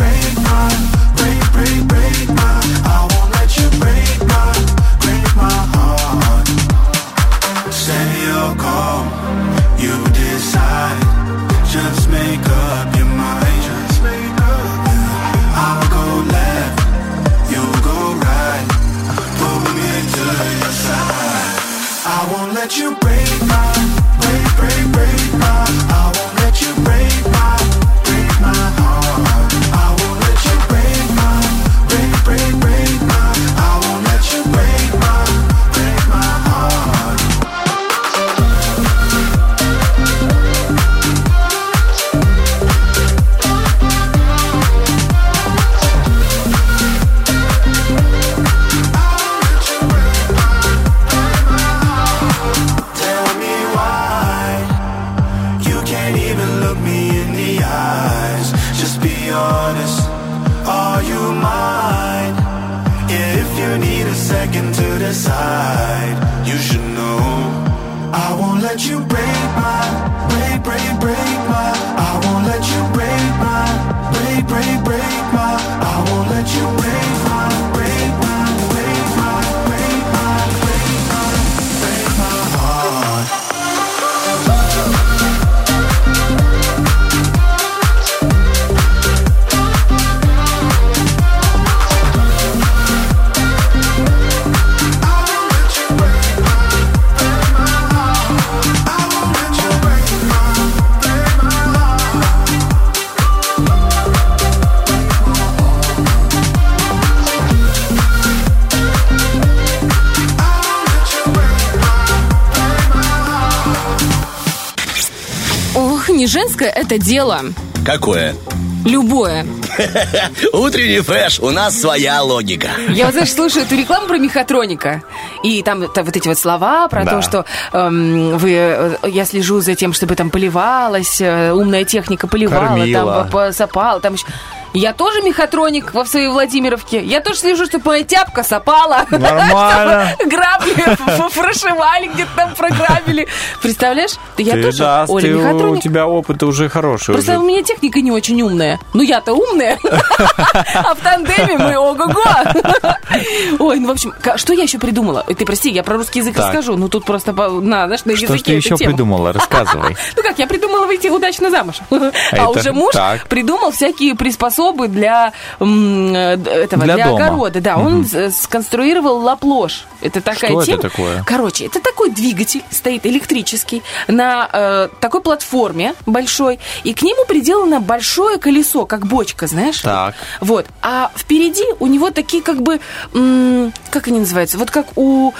не женское это дело. Какое? Любое. Утренний фреш, у нас своя логика. Я вот, знаешь, слушаю эту рекламу про мехатроника. И там, там вот эти вот слова про Да. то, что эм, вы, э, я слежу за тем, чтобы там поливалась, э, умная техника поливала, Кормила. там посыпала, там еще... Я тоже мехатроник во своей Владимировке. Я тоже слежу, чтобы моя тяпка сопала. Нормально. Грабли ф- прошивали, где-то там програбили. Представляешь? Да Я Ты, тоже, да, Оля, ты- у мехатроник. тебя опыт уже хороший. Просто уже. у меня техника не очень умная. Ну, я-то умная. А в тандеме мы ого-го. Ой, ну, в общем, что я еще придумала? Ты прости, я про русский язык расскажу. Ну, тут просто, на, знаешь, на Что языке ты эта еще придумала? Рассказывай. Ну как, я придумала выйти удачно замуж. А уже муж придумал всякие приспособы для э, этого, Для для, дома. огорода. Да, он с- сконструировал лаплош. Это такая Что это тема. такое? Короче, это такой двигатель стоит электрический на э, такой платформе большой, и к нему приделано большое колесо, как бочка, знаешь? Так. Вот. А впереди у него такие как бы, м, как они называются? Вот как у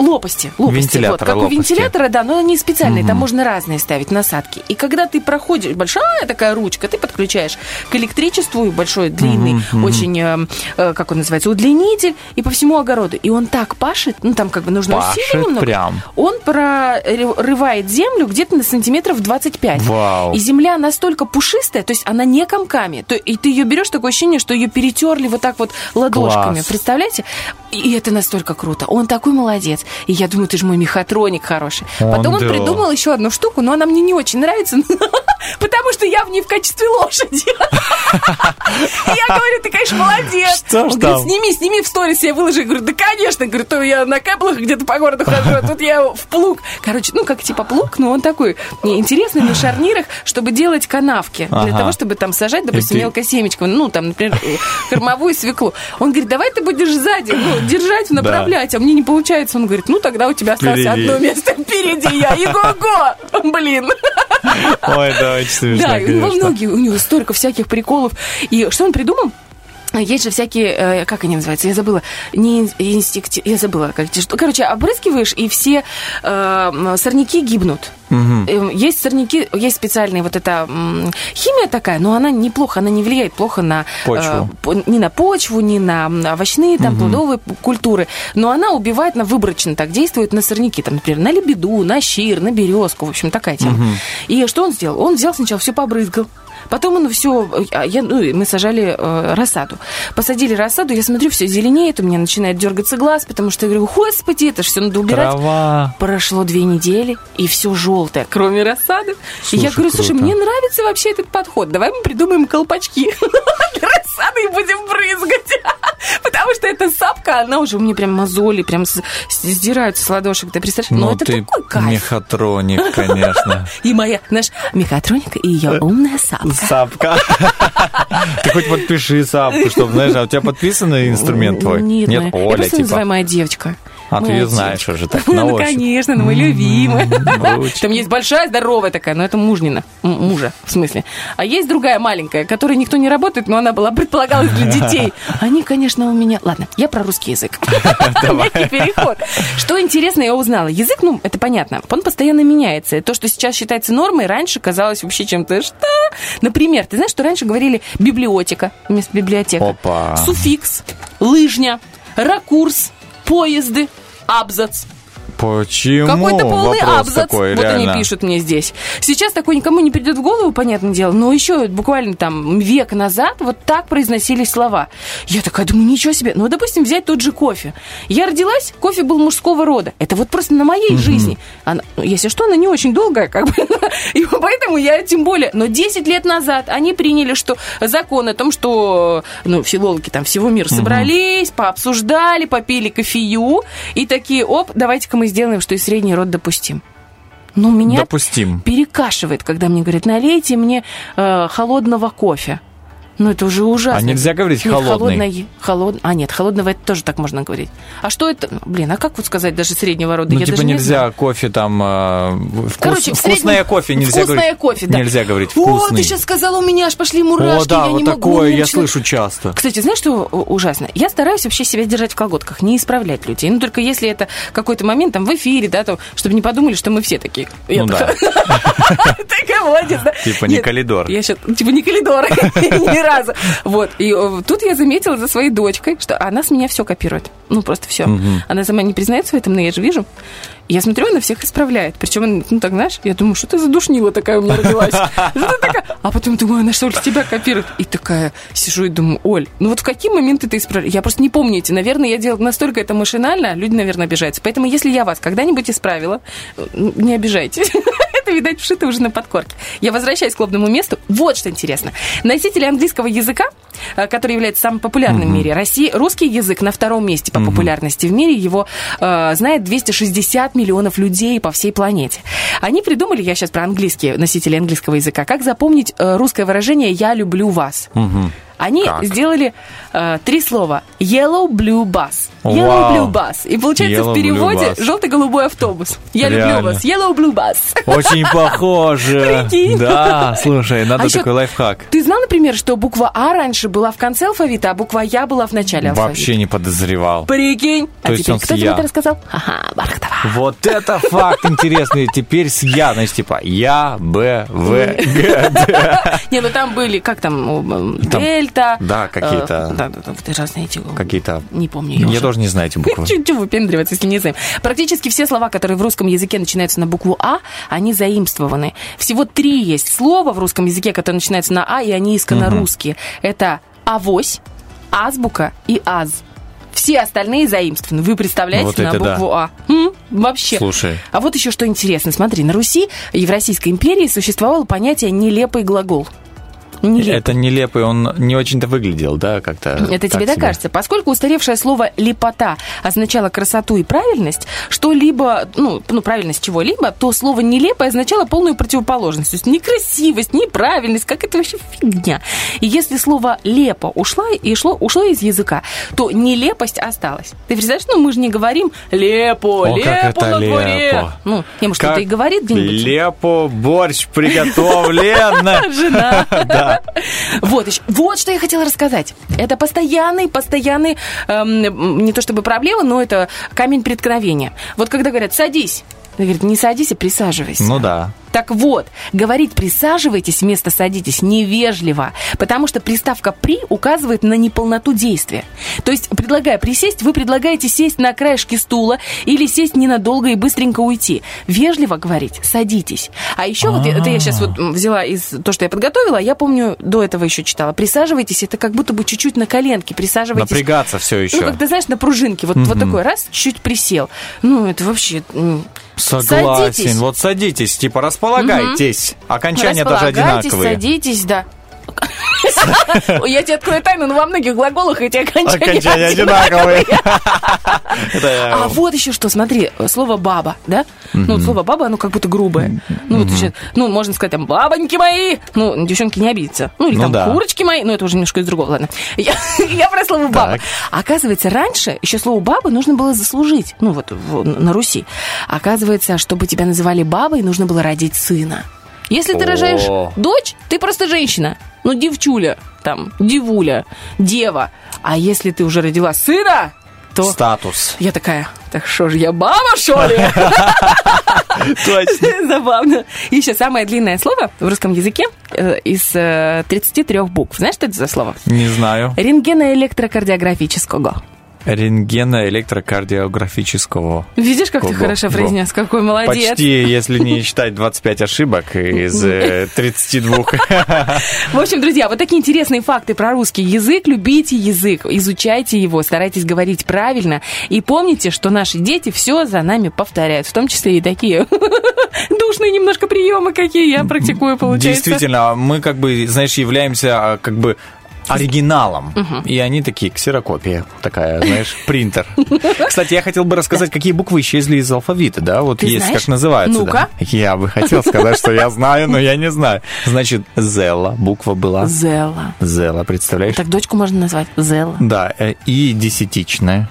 лопасти, лопасти, Вентилятора, вот, как лопасти. у вентилятора, да, но они специальные, там можно разные ставить насадки. И когда ты проходишь, большая такая ручка, ты подключаешь к электричеству, большой, длинный, очень, э, э, как он называется, удлинитель, и по всему огороду. И он так пашет, ну там как бы нужно Пашет усилие немного. прям. Он прорывает землю где-то на сантиметров 25. Вау. И земля настолько пушистая, то есть она не комками. То, и ты ее берешь, такое ощущение, что ее перетерли вот так вот ладошками. Класс. Представляете? И это настолько круто. Он такой молодец. И я думаю, ты же мой мехатроник хороший. Он Потом он да. придумал еще одну штуку, но она мне не очень нравится, потому что я в ней в качестве лошади. И я говорю, ты, конечно, молодец. Что Он говорит, сними, сними в сторис, я выложу. Я говорю, да, конечно. Говорю, то я на каблах где-то по городу хожу, а тут я в плуг. Короче, ну, как типа плуг, но он такой интересный на шарнирах, чтобы делать канавки. Для того, чтобы там сажать, допустим, мелкое семечко, ну, там, например, э, кормовую свеклу. Он говорит, давай ты будешь сзади, ну, держать, направлять, а мне не получается. Он говорит, ну, тогда у тебя осталось Впереди. одно место впереди я. Иго-го! Блин. Ой, да, очень смешно, Да, и конечно. многие, у него столько всяких приколов. И что он придумал? Есть же всякие, э, как они называются, я забыла, не ин- инстинкти, я забыла, как что. Короче, обрызгиваешь, и все э, сорняки гибнут. Э, Есть сорняки, есть специальная вот эта химия такая, но она неплохо, она не влияет плохо на Почву. э, ни на почву, ни на овощные, там, плодовые п- культуры, но она убивает на выборочно так действует на сорняки, там, например, на лебеду, на щир, на березку, в общем, такая тема. И что он сделал? Он взял сначала все побрызгал, Потом он все, я, ну, мы сажали э, рассаду. Посадили рассаду, я смотрю, все зеленеет, у меня начинает дергаться глаз, потому что я говорю, господи, это же все надо убирать. Трава. Прошло две недели, и все желтое, кроме рассады. и я Слушай, говорю, слушай, круто. мне нравится вообще этот подход. Давай мы придумаем колпачки для рассады и будем брызгать. Потому что эта сапка, она уже у меня прям мозоли, прям сдираются с ладошек. Ты представляешь? Ну, Ну, это такой кайф. мехатроник, конечно. И моя, знаешь, мехатроника и ее умная сапка. Сапка. Ты хоть подпиши сапку, чтобы, знаешь, а у тебя подписанный инструмент твой? Нет, я Оля, просто называю типа. моя девочка. А ты ее знаешь уже так, на Ну, конечно, ну, мы ручки. Там есть большая, здоровая такая, но это мужнина. Мужа, в смысле. А есть другая маленькая, которой никто не работает, но она была предполагалась для детей. Они, конечно, у меня... Ладно, я про русский язык. Мягкий переход. Что интересно, я узнала. Язык, ну, это понятно, он постоянно меняется. И То, что сейчас считается нормой, раньше казалось вообще чем-то... Что? Например, ты знаешь, что раньше говорили библиотека вместо библиотека? Опа. Суффикс, лыжня, ракурс, поезды, абзац. Почему? Какой-то полный Вопрос абзац. такой, вот реально. они пишут мне здесь. Сейчас такой никому не придет в голову, понятное дело, но еще буквально там век назад вот так произносились слова. Я такая думаю, ничего себе. Ну, допустим, взять тот же кофе. Я родилась, кофе был мужского рода. Это вот просто на моей жизни. Она, ну, если что, она не очень долгая, как бы. И поэтому я тем более. Но 10 лет назад они приняли, что закон о том, что ну, филологи там всего мира собрались, пообсуждали, попили кофею и такие, оп, давайте-ка мы сделаем, что и средний род допустим. Ну, меня Допустим. перекашивает, когда мне говорят, налейте мне э, холодного кофе. Ну, это уже ужасно. А нельзя говорить Нет, холодный? холодное- холод- А, нет, холодного это тоже так можно говорить. А что это? Ну, Блин, а как вот сказать даже среднего рода? Ну, Я типа не нельзя знаю. кофе там... э, вкус- Короче, вкусное среднем- кофе нельзя вкусное говорить. кофе, да. Нельзя говорить О, вкусный. ты сейчас сказала, у меня аж пошли мурашки, О, да, я вот не могу. такое я начинаю- слышу часто. Кстати, знаешь, что ужасно? Я стараюсь вообще себя держать в колготках, не исправлять людей. Ну, только если это какой-то момент там в эфире, да, там, чтобы не подумали, что мы все такие. Я Ну да. такая, молодец, да? Типа не Нет, коридор. Я сейчас, типа не коридор, ни разу. Вот, и э, тут я заметила за своей дочкой, что она с меня все копирует. Ну, просто все. Она сама не признается в этом, но я же вижу. Я смотрю, она всех исправляет. Причем, ну так, знаешь, я думаю, что ты за душнила такая у меня родилась? А потом думаю, она что ли тебя копирует? И такая сижу и думаю, Оль, ну вот в какие моменты ты исправляешь? Я просто не помню эти. Наверное, я делаю настолько это машинально, люди, наверное, обижаются. Поэтому, если я вас когда-нибудь исправила, э, не обижайтесь. Это, видать, вшито уже на подкорке. Я возвращаюсь к лобному месту. Вот что интересно. Носители английского языка, э, который является самым популярным в мире, России, русский язык на втором месте по популярности в мире. Его э, знает 260 миллионов людей по всей планете. Они придумали, я сейчас про английские, носители английского языка, как запомнить э, русское выражение «я люблю вас». Они Как? сделали э, три слова. Yellow Blue Bus. Yellow. Blue Bus. И получается Yellow в переводе желто-голубой автобус. Я Реально. люблю вас. Yellow Blue Bus. Очень похоже. Прикинь. Да, слушай, надо А такой лайфхак. Ты знал, например, что буква А раньше была в конце алфавита, а буква Я была в начале алфавита? Вообще не подозревал. Прикинь. То а есть теперь он кто тебе это рассказал? Ага, Бархатова. Вот это факт интересный. Теперь с я, значит, типа я, Б, В, Г, Д. Не, ну там были, как там, Там, Дельта. да, какие-то- э, Да, да, да, вот разные эти. Какие-то... Не помню. я Я уже. тоже не знаю эти буквы. Чуть-чуть выпендриваться, если не знаем. Практически все слова, которые в русском языке начинаются на букву А, они заимствованы. Всего три есть слова в русском языке, которые начинаются на А, и они исконно русские. Это авось, азбука и аз. Все остальные заимствованы. Вы представляете Вот на это да. букву А? М, вообще. Слушай. А вот еще что интересно. Смотри, на Руси и в Российской империи существовало понятие «нелепый глагол». Нелепый. Это нелепый, он не очень-то выглядел, да, как-то. Это тебе так кажется. Поскольку устаревшее слово «лепота» означало красоту и правильность, что-либо, ну, ну правильность чего-либо, то слово «нелепое» означало полную противоположность. То есть некрасивость, неправильность, как это вообще фигня. И если слово «лепо» ушло, и шло, ушло из языка, то нелепость осталась. Ты представляешь, ну мы же не говорим «лепо», О, «лепо на дворе». лепо. Ну, я, может, кто-то и говорит где-нибудь. Лепо, борщ приготовлен. Жена. Да. Вот, еще, вот что я хотела рассказать. Это постоянный, постоянный, эм, не то чтобы проблема, но это камень преткновения. Вот когда говорят «садись», говорят, не садись, а присаживайся. Ну да. Так вот, говорить «присаживайтесь» вместо «садитесь» невежливо, потому что приставка «при» указывает на неполноту действия. То есть, предлагая присесть, вы предлагаете сесть на краешке стула или сесть ненадолго и быстренько уйти. Вежливо говорить «садитесь». А еще вот это я сейчас вот м, взяла из то, что я подготовила, я помню, до этого еще читала. «Присаживайтесь» — это как будто бы чуть-чуть на коленке. Присаживайтесь. Напрягаться все Ну, еще. как ты знаешь, на пружинке. Вот, вот такой раз, чуть присел. Ну, это вообще... Согласен. садитесь. Вот садитесь, типа располагайтесь. Окончания даже одинаковые. садитесь, да. Я тебе открою тайну, но во многих глаголах эти окончания, одинаковые. А вот еще что, смотри, слово баба, да? Ну, слово баба, оно как будто грубое. Ну, ну, можно сказать, там, бабоньки мои. Ну, девчонки не обидятся. Ну, или Ну там, курочки мои. Ну, это уже немножко из другого, ладно. Я, про слово баба. Оказывается, раньше еще слово баба нужно было заслужить. Ну, вот на Руси. Оказывается, чтобы тебя называли бабой, нужно было родить сына. Если ты рожаешь дочь, ты просто женщина. Ну, девчуля, там, девуля, дева. А если ты уже родила сына, то... Статус. Я такая, так что же я баба, что ли? Точно. Забавно. Еще самое длинное слово в русском языке э, из э, 33 букв. Знаешь, что это за слово? Не знаю. Рентгеноэлектрокардиографического. Рентгено-электрокардиографического. Видишь, как ты хорошо произнес? Какой молодец. Почти, если не считать 25 ошибок из э, 32. В общем, друзья, вот такие интересные факты про русский язык. Любите язык, изучайте его, старайтесь говорить правильно. И помните, что наши дети все за нами повторяют, в том числе и такие душные немножко приемы, какие я практикую, получается. Действительно, мы как бы, знаешь, являемся а, как бы оригиналом. И они такие, ксерокопия такая, знаешь, принтер. Кстати, я хотел бы рассказать, какие буквы исчезли из алфавита, да? Вот есть, как называется. Ну-ка. Я бы хотел сказать, что я знаю, но я не знаю. Значит, Зела буква была. Зела. Зела, представляешь? Так дочку можно назвать Зела. Да, э, и десятичная.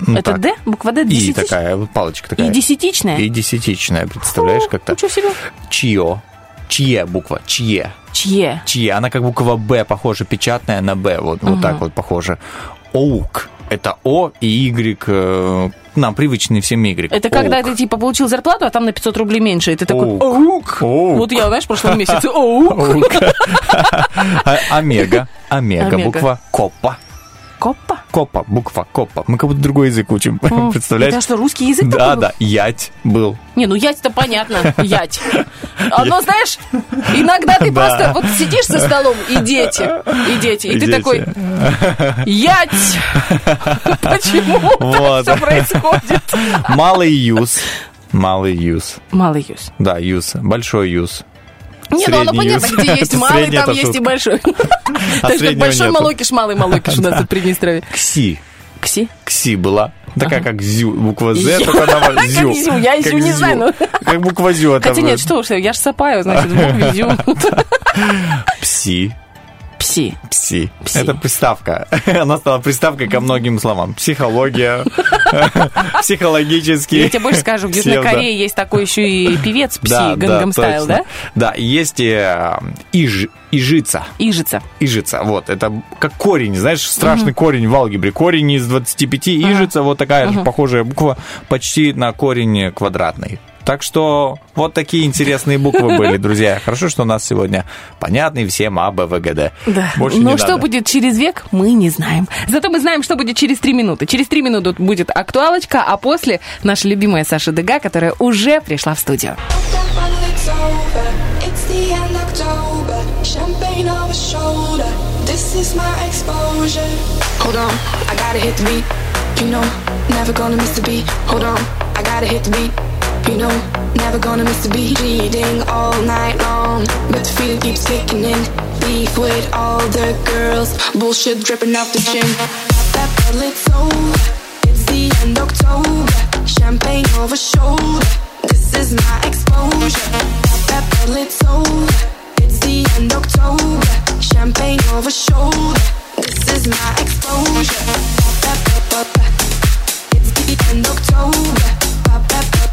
Ну, Это так. Д? Буква Д? И такая, палочка такая. И десятичная? И десятичная, представляешь, как-то. Ничего себе. Чье. Чье буква? Чье. Чье? Чье. Она как буква Б похожа, печатная на Б. Вот, вот так вот похоже. Оук. Это О и Y. э, Нам привычный всем Y. Это когда ты типа получил зарплату, а там на 500 рублей меньше, и ты такой Оук. «Оук». Вот я, знаешь, в прошлом месяце «Оук». А-. Омега. Омега. Буква Копа. Коппа? Копа. Буква Копа. Мы как будто другой язык учим. О, Представляешь? Это что, русский язык Да, был? да. Ять был. Не, ну ять-то понятно, ять. Одно, знаешь, иногда ты просто вот сидишь за столом, и дети, и дети, и ты такой, ять! Почему Вот. так все происходит? Малый юз. Малый юз. Малый юз. Да, юз. Большой юз. Не, ну оно понятно, где есть малый, там есть и большой. Так что среднего большой молокиш, малый молокиш у нас тут в Приднестровье. Кси. Кси? Кси была. Такая, как зю. Буква З, только она Как зю. зю, я Как зю не знаю, но- Как буква зю. Хотя нет, что уж, я ж сапаю, значит, в букве зю. Пси. Пси. Пси. Пси. Это приставка. Она стала приставкой ко многим словам. Психология, психологический. Я тебе больше скажу, в Южной. Корее есть такой еще и певец Пси, Гангам Стайл, да? Да, есть э, иж, ижица. Ижица. Ижица, вот, это как корень, знаешь, страшный корень в алгебре. Корень из 25, ижица, вот такая же похожая буква, почти на корень квадратный. Так что вот такие интересные буквы были, друзья. Хорошо, что у нас сегодня понятный всем А, Б, В, Г, Д. Да. Больше Но не что надо. будет через век, мы не знаем. Зато мы знаем, что будет через три минуты. Через три минуты будет актуалочка, а после наша любимая Саша Дега, которая уже пришла в студию. Hold on, I gotta hit the beat. You know, never gonna miss the beat. Hold on, I gotta hit the beat. You know, never gonna miss the beat. Bleeding all night long, but the feeling keeps kicking in. Beef with all the girls, bullshit dripping off the chin. That bottle, it's over. It's the end October. Champagne over shoulder. This is my exposure. That bottle, it's over. It's the end October. Champagne over shoulder. This is my exposure. It's the end October.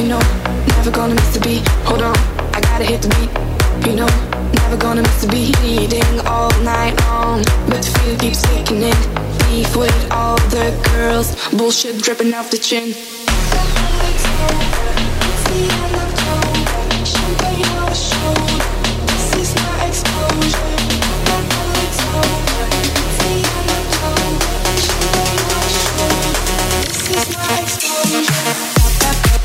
You know, never gonna miss the beat. Hold on, I gotta hit the beat. You know, never gonna miss the beat. Bleeding all night long, but the feel keeps kicking in. Beef with all the girls, bullshit dripping off the chin. Exposure.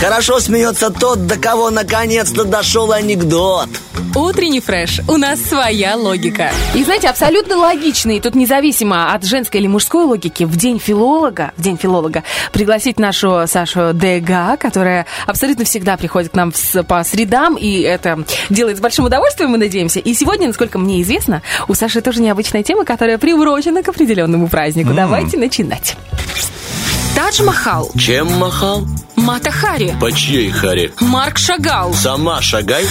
Хорошо смеется тот, до кого наконец-то дошел анекдот. Утренний фреш. У нас своя логика. И знаете, абсолютно логично, и тут независимо от женской или мужской логики, в день филолога, в день филолога, пригласить нашу Сашу Дега, которая абсолютно всегда приходит к нам с- по средам, и это делает с большим удовольствием, мы надеемся. И сегодня, насколько мне известно, у Саши тоже необычная тема, которая приурочена к определенному празднику. Давайте начинать. Тадж Махал, Чем махал? Мата Хари, По чьей харе? Марк Шагал, Сама шагай.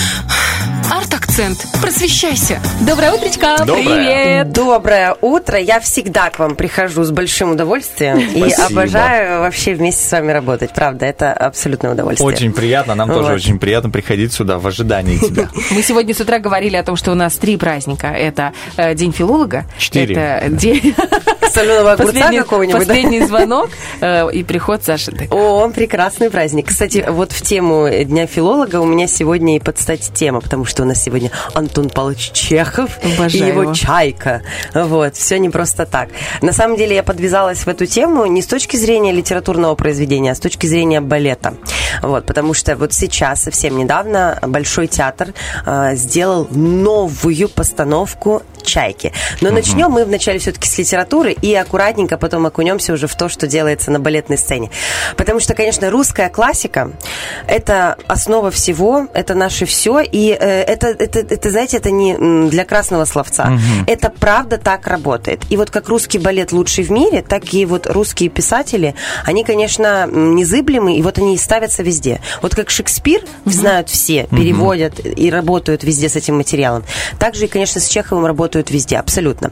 Арт-акцент. Просвещайся. Доброе утречко! Доброе. Привет! Доброе утро. Я всегда к вам прихожу с большим удовольствием и обожаю вообще вместе с вами работать. Правда, это абсолютное удовольствие. Очень приятно, нам тоже очень приятно приходить сюда в ожидании тебя. Мы сегодня с утра говорили о том, что у нас три праздника. Это э, День филолога. Четыре. Это день... Соленого огурца Последний, какого-нибудь, последний звонок э, и приход Саши. О, прекрасный праздник. Кстати, вот в тему Дня филолога у меня сегодня и под стать тема, потому что у нас сегодня Антон Павлович Чехов Обожаю и его, его. чайка. Вот, все не просто так. На самом деле я подвязалась в эту тему не с точки зрения литературного произведения, а с точки зрения балета. Вот, потому что вот сейчас, совсем недавно, Большой театр э, сделал новую постановку «Чайки». Но начнем мы вначале все-таки с литературы и аккуратненько потом окунемся уже в то, что делается на балетной сцене. Потому что, конечно, русская классика – это основа всего, это наше все, и э, это, это, это, знаете, это не для красного словца. Это правда так работает. И вот как русский балет лучший в мире, так и вот русские писатели, они, конечно, незыблемы, и вот они ставятся везде. Вот как Шекспир знают все, переводят и работают везде с этим материалом. Также и, конечно, с Чеховым работают везде, абсолютно.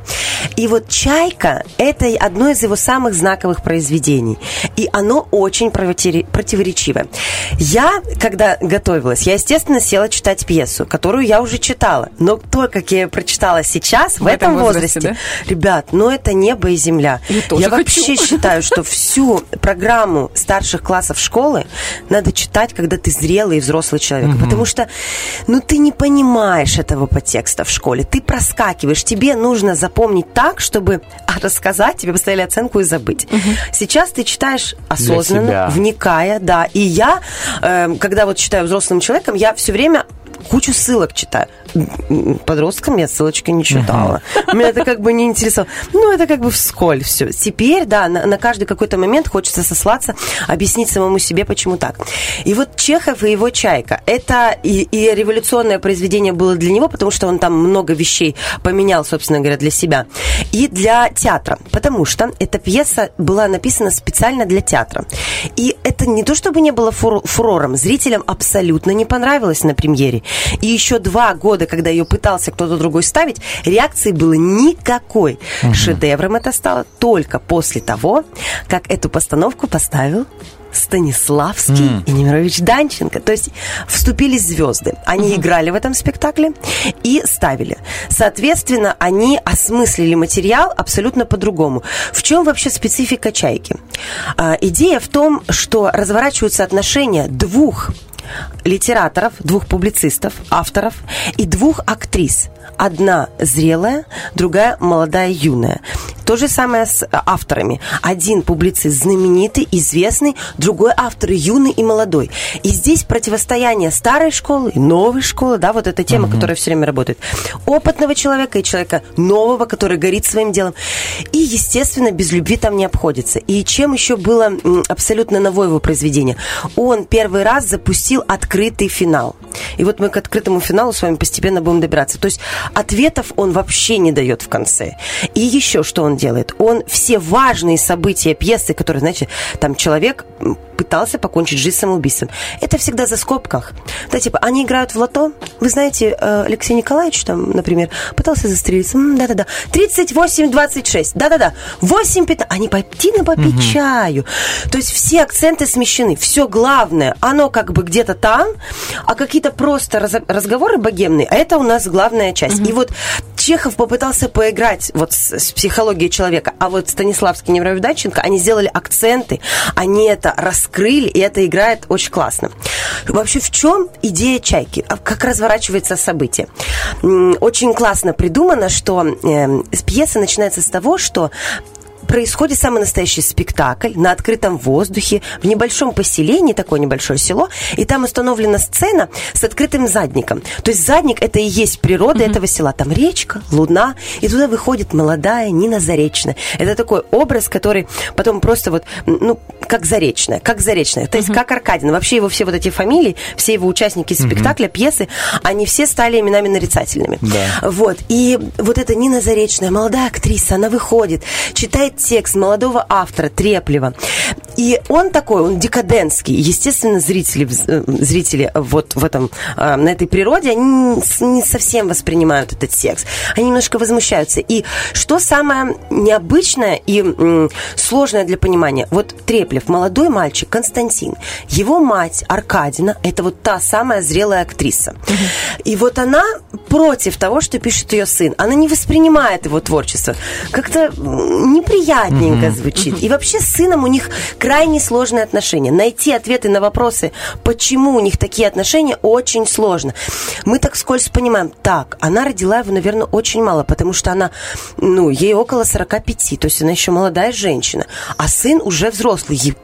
И вот «Чайка» – это одно из его самых знаковых произведений. И оно очень противоречивое. Я, когда готовилась, я, естественно, села читать пьесу, которую я уже читала. Но то, как я ее прочитала сейчас, в, В этом этом возрасте, возрасте, ребят, ну это небо и земля. Я я хочу. вообще считаю, что всю программу старших классов школы надо читать, когда ты зрелый и взрослый человек. Потому что, ну, ты не понимаешь этого подтекста в школе. Ты проскакиваешь. Тебе нужно запомнить так, чтобы рассказать, тебе поставили оценку и забыть. Сейчас ты читаешь осознанно, вникая, да. И я, э, когда вот читаю взрослым человеком, я все время кучу ссылок читаю. Подросткам я ссылочки не читала. Меня это как бы не интересовало. Ну, это как бы вскользь все. Теперь, да, на, на каждый какой-то момент хочется сослаться, объяснить самому себе, почему так. И вот Чехов и его «Чайка» – это и, и революционное произведение было для него, потому что он там много вещей поменял, собственно говоря, для себя. И для театра, потому что эта пьеса была написана специально для театра. И это не то, чтобы не было фур- фурором. Зрителям абсолютно не понравилось на премьере. И еще два года, когда ее пытался кто-то другой ставить, реакции было никакой. Шедевром это стало только после того, как эту постановку поставил Станиславский и Немирович Данченко. То есть вступились звезды. Они играли в этом спектакле и ставили. Соответственно, они осмыслили материал абсолютно по-другому. В чем вообще специфика «Чайки»? А, идея в том, что разворачиваются отношения двух литераторов, двух публицистов, авторов и двух актрис. Одна зрелая, другая молодая, юная. То же самое с э, авторами. Один публицист знаменитый, известный, другой автор юный и молодой. И здесь противостояние старой школы и новой школы, да, вот эта тема, которая все время работает. Опытного человека и человека нового, который горит своим делом. И, естественно, без любви там не обходится. И чем еще было абсолютно новое его произведение? Он первый раз запустил открытый финал. И вот мы к открытому финалу с вами постепенно будем добираться. То есть ответов он вообще не дает в конце. И еще что он делает? Он все важные события пьесы, которые, знаете, там человек пытался покончить жизнь самоубийством. Это всегда за скобках. Да, типа, они играют в лото. Вы знаете, э, Алексей Николаевич там, например, пытался застрелиться. Да-да-да. 38-26. Да-да-да. 8-15. Они пойти на попить чаю. То есть все акценты смещены. Все главное, оно как бы где-то там, а какие-то просто раз- разговоры богемные, а это у нас главная часть. И вот Чехов попытался поиграть вот с, с психологией человека, а вот Станиславский и Неврович Данченко, они сделали акценты, они это раскрыли, и это играет очень классно. Вообще, в чем идея «Чайки»? А Как разворачивается событие? Очень классно придумано, что э, пьеса начинается с того, что происходит самый настоящий спектакль на открытом воздухе, в небольшом поселении, такое небольшое село, и там установлена сцена с открытым задником. То есть задник это и есть природа этого села. Там речка, луна, и туда выходит молодая Нина Заречная. Это такой образ, который потом просто вот, ну, как Заречная, как Заречная. То есть как Аркадина. Вообще его все вот эти фамилии, все его участники спектакля, пьесы, они все стали именами нарицательными. Да. Вот. И вот эта Нина Заречная, молодая актриса, она выходит, читает текст молодого автора Треплева. И он такой, он декадентский. Естественно, зрители, э, зрители вот в этом, э, на этой природе, они не совсем воспринимают этот текст. Они немножко возмущаются. И что самое необычное и сложное для понимания? Вот Треплев, молодой мальчик, Константин, его мать Аркадина, это вот та самая зрелая актриса. И вот она против того, что пишет ее сын. Она не воспринимает его творчество. Как-то м, неприятненько звучит. И вообще с сыном у них крайне сложные отношения. Найти ответы на вопросы, почему у них такие отношения, очень сложно. Мы так скользь понимаем, так, она родила его, наверное, очень мало, потому что она, ну, ей около 45, то есть она еще молодая женщина, а сын уже взрослый,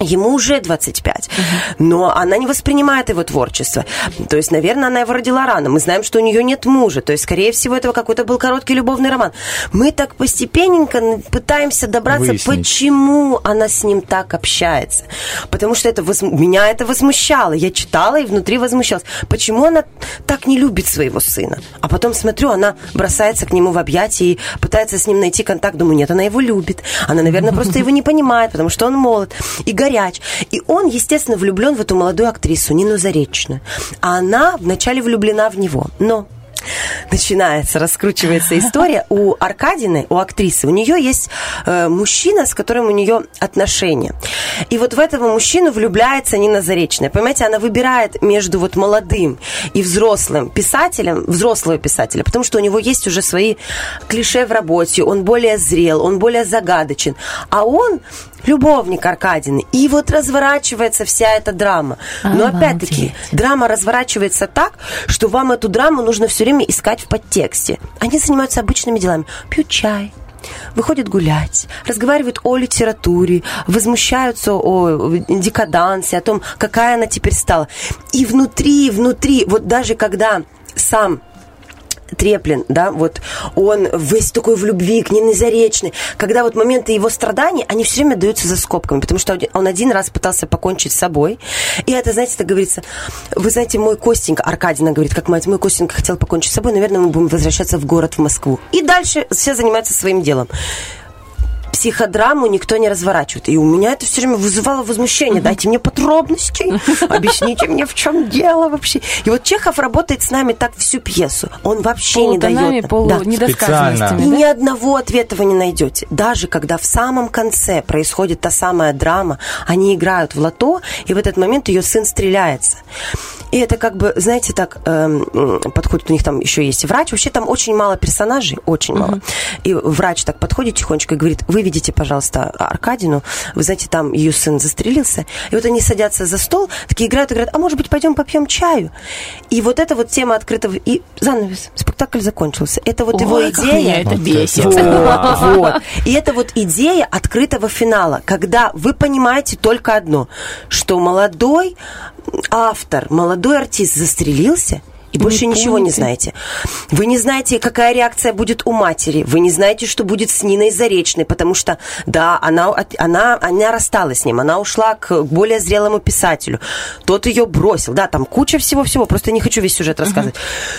Ему уже 25, но она не воспринимает его творчество. То есть, наверное, она его родила рано. Мы знаем, что у нее нет мужа. То есть, скорее всего, этого какой-то был короткий любовный роман. Мы так постепенненько пытаемся добраться, Выяснить. почему она с ним так общается. Потому что это воз- меня это возмущало. Я читала и внутри возмущалась. Почему она так не любит своего сына? А потом смотрю, она бросается к нему в объятия и пытается с ним найти контакт. Думаю, нет, она его любит. Она, наверное, просто его не понимает, потому что он молод и горяч. И он, естественно, влюблен в эту молодую актрису Нину Заречную. А она вначале влюблена в него. Но начинается, раскручивается история. У Аркадины, у актрисы, у нее есть э, мужчина, с которым у нее отношения. И вот в этого мужчину влюбляется Нина Заречная. Понимаете, она выбирает между вот молодым и взрослым писателем, взрослого писателя, потому что у него есть уже свои клише в работе, он более зрел, он более загадочен. А он любовник Аркадины. И вот разворачивается вся эта драма. Но опять-таки, драма разворачивается так, что вам эту драму нужно все время искать в подтексте. Они занимаются обычными делами. Пьют чай, выходят гулять, разговаривают о литературе, возмущаются о декадансе, о том, какая она теперь стала. И внутри, внутри, вот даже когда сам Треплин, да, вот он весь такой в любви к Нине Заречной, когда вот моменты его страданий, они все время даются за скобками, потому что он один раз пытался покончить с собой, и это, знаете, так говорится, вы знаете, мой Костенька, Аркадина говорит, как мать, мой Костенька хотел покончить с собой, наверное, мы будем возвращаться в город, в Москву. И дальше все занимаются своим делом психодраму никто не разворачивает. И у меня это все время вызывало возмущение. Дайте мне подробности, объясните мне, в чем дело вообще. И вот Чехов работает с нами так всю пьесу. Он вообще не дает... полу Да. недосказанностями, И да? ни одного ответа вы не найдете. Даже когда в самом конце происходит та самая драма, они играют в лото, и в этот момент ее сын стреляется. И это как бы, знаете, так эм, м, подходит, у них там еще есть врач. Вообще там очень мало персонажей, очень мало. И врач так подходит тихонечко и говорит, выведите, пожалуйста, Аркадину. Вы знаете, там ее сын застрелился. И вот они садятся за стол, такие играют и говорят, а может быть, пойдем попьем чаю? И вот эта вот тема открытого... И занавес. Спектакль закончился. Это вот его Ой, как идея. меня это бесит. Вот, вот. И это вот идея открытого финала, когда вы понимаете только одно, что молодой автор, молодой артист застрелился, и больше ничего не помните. знаете. Вы не знаете, какая реакция будет у матери. Вы не знаете, что будет с Ниной Заречной, потому что, да, она, она, она рассталась с ним, она ушла к более зрелому писателю. Тот ее бросил. Да, там куча всего-всего, просто не хочу весь сюжет рассказывать.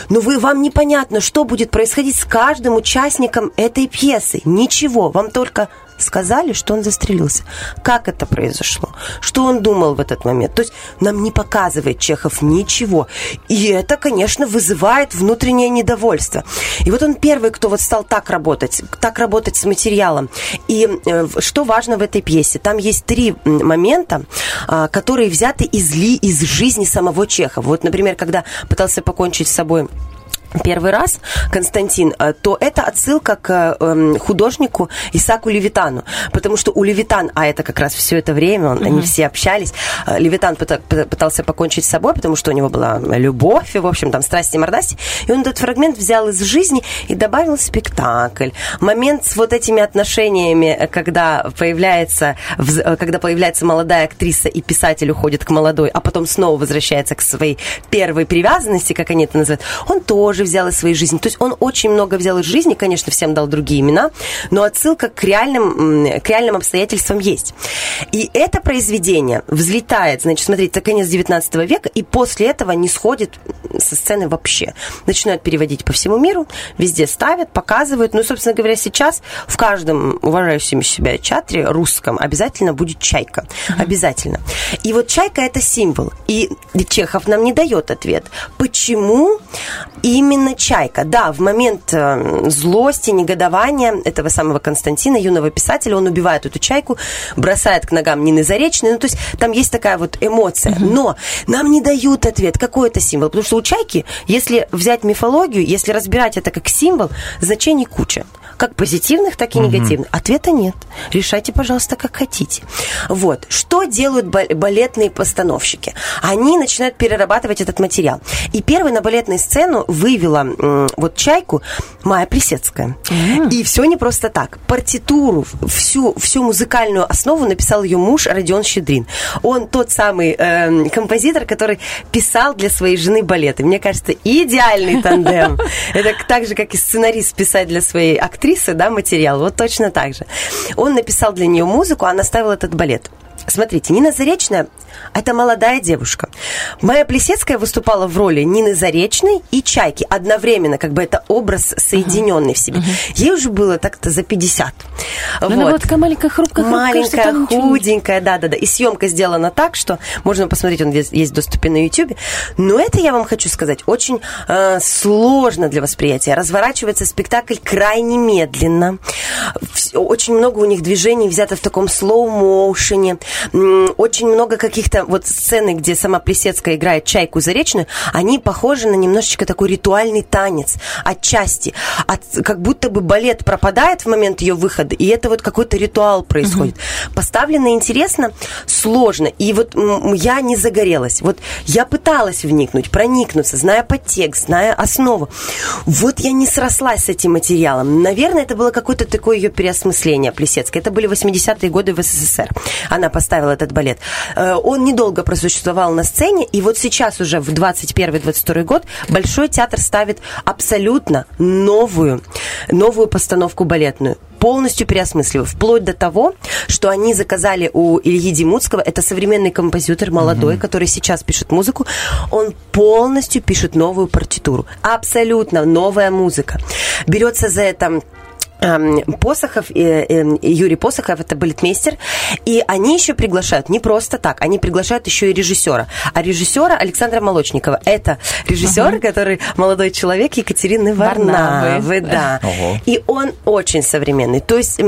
Но вы, вам непонятно, что будет происходить с каждым участником этой пьесы. Ничего, вам только сказали, что он застрелился. Как это произошло? Что он думал в этот момент? То есть нам не показывает Чехов ничего. И это, конечно, вызывает внутреннее недовольство. И вот он первый, кто вот стал так работать, так работать с материалом. И э, что важно в этой пьесе? Там есть три момента, а, которые взяты из, ли, из жизни самого Чехова. Вот, например, когда пытался покончить с собой первый раз, Константин, э, то это отсылка к эм, художнику Исаку Левитану. Потому что у Левитан, а это как раз все это время, он- они все общались, э, Левитан пыта- пы- пытался покончить с собой, потому что у него была любовь, и, в общем, там, страсти мордасти. И он этот фрагмент взял из жизни и добавил спектакль. Момент с вот этими отношениями, э, когда появляется, э, когда появляется молодая актриса, и писатель уходит к молодой, а потом снова возвращается к своей первой привязанности, как они это называют, он тоже взял из своей жизни. То есть он очень много взял из жизни, конечно, всем дал другие имена, но отсылка к реальным, к реальным обстоятельствам есть. И это произведение взлетает, значит, смотрите, это конец 19 века, и после этого не сходит со сцены вообще. Начинают переводить по всему миру, везде ставят, показывают. Ну, собственно говоря, сейчас в каждом уважающем себя театре русском обязательно будет чайка. Обязательно. И вот чайка это символ. И Чехов нам не дает ответ. Почему именно чайка? Да, в момент э, злости, негодования этого самого Константина, юного писателя, он убивает эту чайку, бросает к ногам Нины Заречной. Ну, то есть там есть такая вот эмоция. Но нам не дают ответ, какой это символ. Потому что у чайки, если взять мифологию, если разбирать это как символ, значений куча. Как позитивных, так и негативных. Ответа нет. Решайте, пожалуйста, как хотите. Вот. Что делают ба- балетные постановщики? Они начинают перерабатывать этот материал. И первой на балетную сцену вывела вот чайку Майя Плесецкая. И все не просто так. Партитуру, всю, всю музыкальную основу написал ее муж Родион Щедрин. Он тот самый эм, композитор, который писал для своей жены балеты. Мне кажется, идеальный тандем. Это так же, как и сценарист писать для своей актрисы, да, материал. Вот точно так же. Он написал для нее музыку, а она ставила этот балет. Смотрите, Нина Заречная – это молодая девушка. Майя Плесецкая выступала в роли Нины Заречной и Чайки. Одновременно, как бы это образ соединенный в себе. Ей уже было так-то за 50. Но Она была такая маленькая, хрупкая, хрупкая, Маленькая, худенькая, да-да-да. И съемка сделана так, что можно посмотреть, он есть, есть в доступе на YouTube. Но это, я вам хочу сказать, очень э, сложно для восприятия. Разворачивается спектакль крайне медленно. Очень много у них движений взято в таком слоу-моушене. Очень много каких-то вот сцены, где сама Плесецкая играет чайку заречную, они похожи на немножечко такой ритуальный танец отчасти. От, как будто бы балет пропадает в момент ее выхода, и это вот какой-то ритуал происходит. Поставлено интересно, сложно. И вот я не загорелась. Вот я пыталась вникнуть, проникнуться, зная подтекст, зная основу. Вот я не срослась с этим материалом. Наверное, это было какое-то такое ее переосмысление Плесецкой. Это были 80-е годы в СССР. Она поставила этот балет. Э, Он недолго просуществовал на сцене, и вот сейчас уже в 21-22 год Большой театр ставит абсолютно новую, новую постановку балетную полностью переосмысливаю. Вплоть до того, что они заказали у Ильи Димутского, это современный композитор, молодой, который сейчас пишет музыку, он полностью пишет новую партитуру. Абсолютно новая музыка. Берется за это Посохов, э, э, Юрий Посохов, это балетмейстер, и они еще приглашают, не просто так, они приглашают еще и режиссера. А режиссера Александра Молочникова, это режиссер, который молодой человек Екатерины Варнавы. Варнавы, да. Ого. И он очень современный. То есть,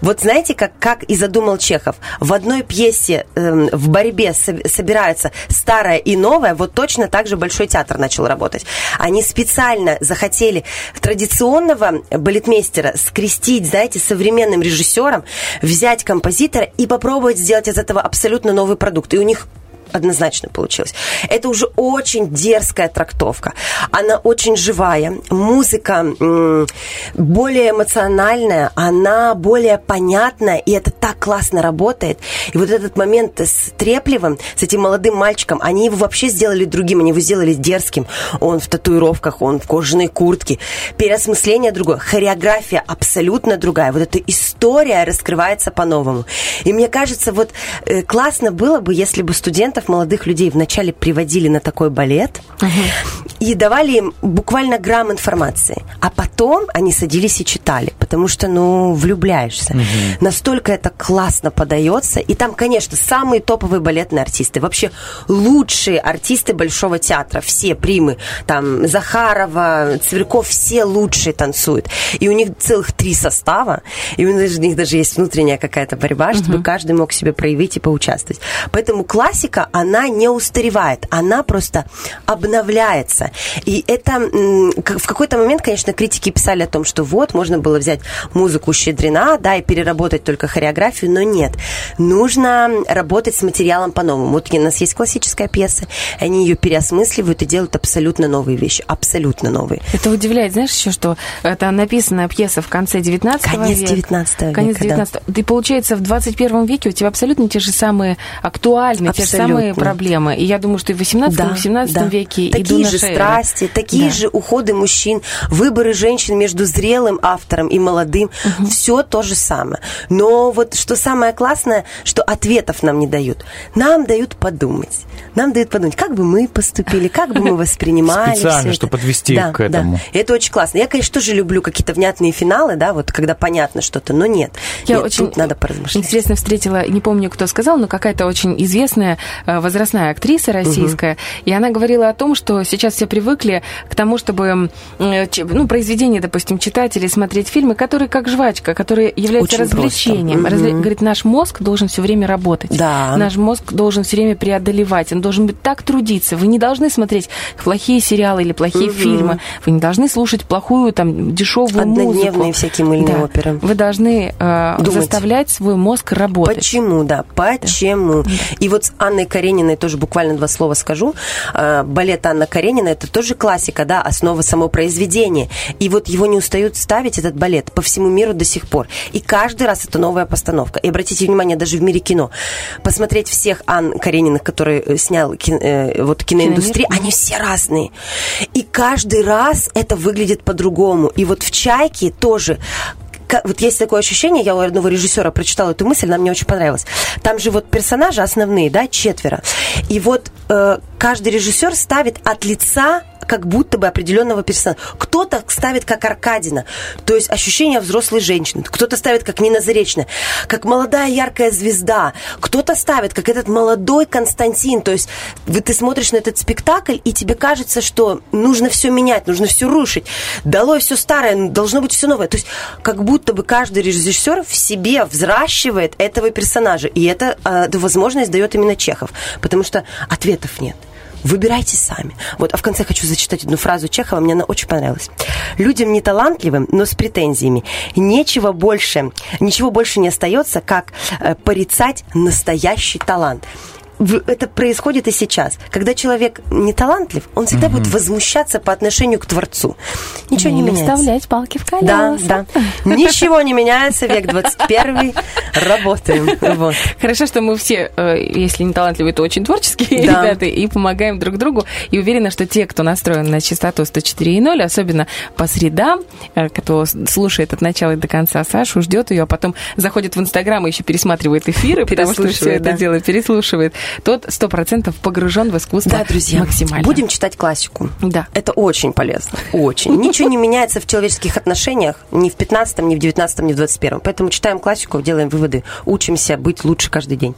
вот знаете, как, как и задумал Чехов, в одной пьесе эм, в борьбе со- собираются старое и новое, вот точно так же Большой театр начал работать. Они специально захотели традиционного балетмейстера скрестить, знаете, современным режиссером, взять композитора и попробовать сделать из этого абсолютно новый продукт. И у них однозначно получилось. Это уже очень дерзкая трактовка. Она очень живая. Музыка более эмоциональная, она более понятная, и это так классно работает. И вот этот момент с Треплевым, с этим молодым мальчиком, они его вообще сделали другим, они его сделали дерзким. Он в татуировках, он в кожаной куртке. Переосмысление другое. Хореография абсолютно другая. Вот эта история раскрывается по-новому. И мне кажется, вот э, классно было бы, если бы студентов, молодых людей вначале приводили на такой балет и давали им буквально грамм информации. А потом они садились и читали, потому что, ну, влюбляешься. Настолько это классно подается. И там, конечно, самые топовые балетные артисты. Вообще лучшие артисты Большого театра. Все примы. Там Захарова, Цверков, все лучшие танцуют. И у них целых три состава. И у них, даже есть внутренняя какая-то борьба, чтобы каждый мог себе проявить и поучаствовать. Поэтому классика, она не устаревает. Она просто обновляется. И это в какой-то момент, конечно, критики писали о том, что вот, можно было взять музыку Щедрина, да, и переработать только хореографию, но нет. Нужно работать с материалом по-новому. Вот у нас есть классическая пьеса, они ее переосмысливают и делают абсолютно новые вещи, абсолютно новые. Это удивляет, знаешь, еще, что это написанная пьеса в конце 19 Конец века. 19 Конец века, да. 19 И получается, в 21 веке у тебя абсолютно те же самые актуальные, те же Абсолютно. Самые проблемы. И я думаю, что и в 18 и в 17 да. веке и такие до же эры. страсти, такие Да. же уходы мужчин, выборы женщин между зрелым автором и молодым, все то же самое. Но вот что самое классное, что ответов нам не дают. Нам дают подумать. Нам дают подумать, как бы мы поступили, как бы мы воспринимали Специально, чтобы подвести Да, к этому. Да. И это очень классно. Я, конечно, тоже люблю какие-то внятные финалы, да, вот когда понятно что-то, но нет. Я Нет, очень тут надо поразмышлять. интересно встретила, не помню, кто сказал, но какая-то очень известная э, возрастная актриса российская, и она говорила о том, что сейчас все привыкли к тому, чтобы э, ну, произведения, допустим, читать или смотреть фильмы, которые как жвачка, которые являются Очень развлечением. Разве- Мгм. Говорит, наш мозг должен все время работать. Да. Наш мозг должен все время преодолевать, он должен быть так трудиться. Вы не должны смотреть плохие сериалы или плохие Мгм. фильмы. Вы не должны слушать плохую, там, дешевую музыку. Однодневные всякие мыльные Да. оперы. Вы должны э, Думать. заставлять свой мозг работать. Почему, да, почему? И вот с Анной Карениной тоже буквально два слова скажу. Э, Балет Анна Каренина это тоже классика, да, основа само произведения. И вот его не устают ставить, этот балет, по всему миру до сих пор. И каждый раз это новая постановка. И обратите внимание, даже в мире кино. Посмотреть всех Ан Карениных, которые э, снял кин- э, вот киноиндустрия, Киномир. они все разные. И каждый раз это выглядит по-другому. И вот в «Чайке» тоже вот есть такое ощущение, я у одного режиссера прочитала эту мысль, она мне очень понравилась. Там же вот персонажи основные, да, четверо. И вот э, каждый режиссер ставит от лица как будто бы определенного персонажа. Кто-то ставит как Аркадина, то есть ощущение взрослой женщины. Кто-то ставит как Нина Заречная, как молодая яркая звезда. Кто-то ставит как этот молодой Константин. То есть вот ты смотришь на этот спектакль, и тебе кажется, что нужно все менять, нужно все рушить. Долой все старое, должно быть все новое. То есть как будто бы каждый режиссер в себе взращивает этого персонажа. И это, э, возможность дает именно Чехов. Потому что ответов нет. Выбирайте сами. Вот, а в конце хочу зачитать одну фразу Чехова, мне она очень понравилась. Людям неталантливым, но с претензиями, нечего больше, ничего больше не остается, как э, порицать настоящий талант. Это происходит и сейчас. Когда человек не талантлив, он всегда будет возмущаться по отношению к Творцу. Ничего не Или меняется. вставлять палки в Да, колеса. да. Ничего не меняется, век 21 работаем. Вот. Хорошо, что мы все, э, если не талантливые, то очень творческие Да. ребята, и помогаем друг другу. И уверена, что те, кто настроен на частоту 104.0, особенно по средам, э, кто слушает от начала и до конца Сашу, ждет ее, а потом заходит в Инстаграм и еще пересматривает эфиры, потому что все Переслушивает, это да. дело переслушивает, тот сто процентов погружен в искусство Да, друзья, максимально. будем читать классику. Да. Это очень полезно. Очень. Ничего не меняется в человеческих отношениях ни в 15, ни в 19, ни в 21. Поэтому читаем классику, делаем выводы, учимся быть лучше каждый день.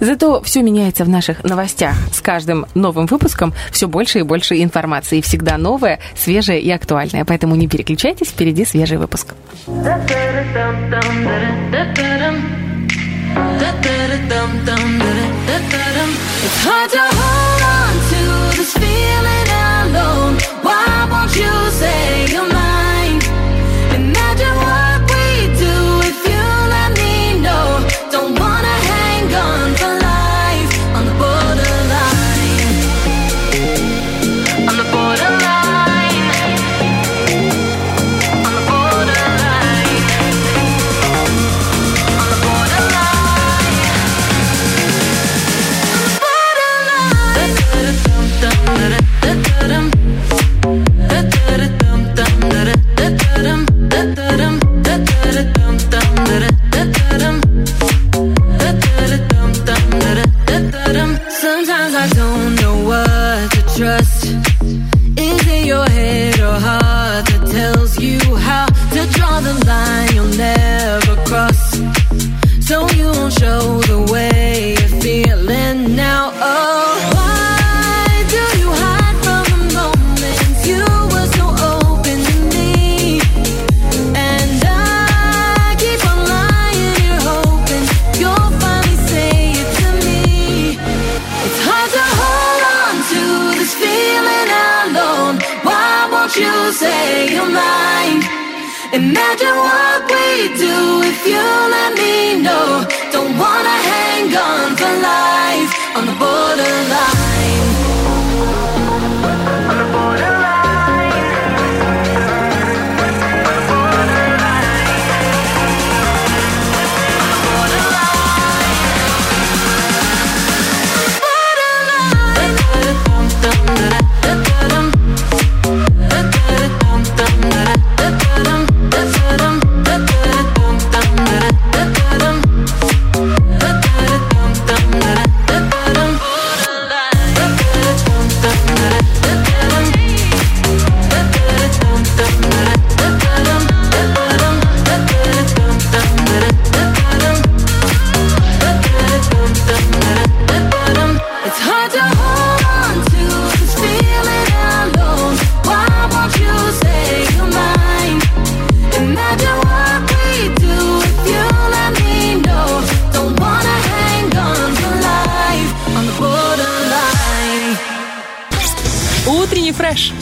Зато все меняется в наших новостях. С каждым новым выпуском все больше и больше информации. Всегда новое, свежее и актуальное. Поэтому не переключайтесь, впереди свежий выпуск. It's hard to hold heart to heart. Line you'll never cross? So you won't show Life on the board.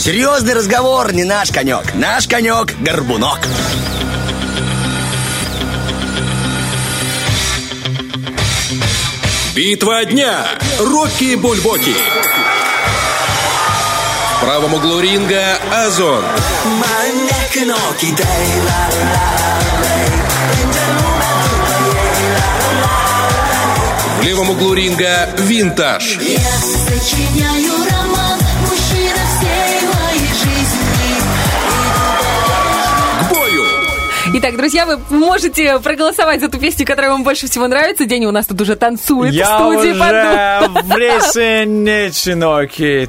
Серьезный разговор не наш конек. Наш конек – горбунок. Битва дня. Рокки Бульбоки. В правом углу ринга Озон. В левом углу ринга Винтаж. Я сочиняю Итак, друзья, вы можете проголосовать за ту песню, которая вам больше всего нравится. День у нас тут уже танцует в Я студии. уже подумал. в ресенечноке.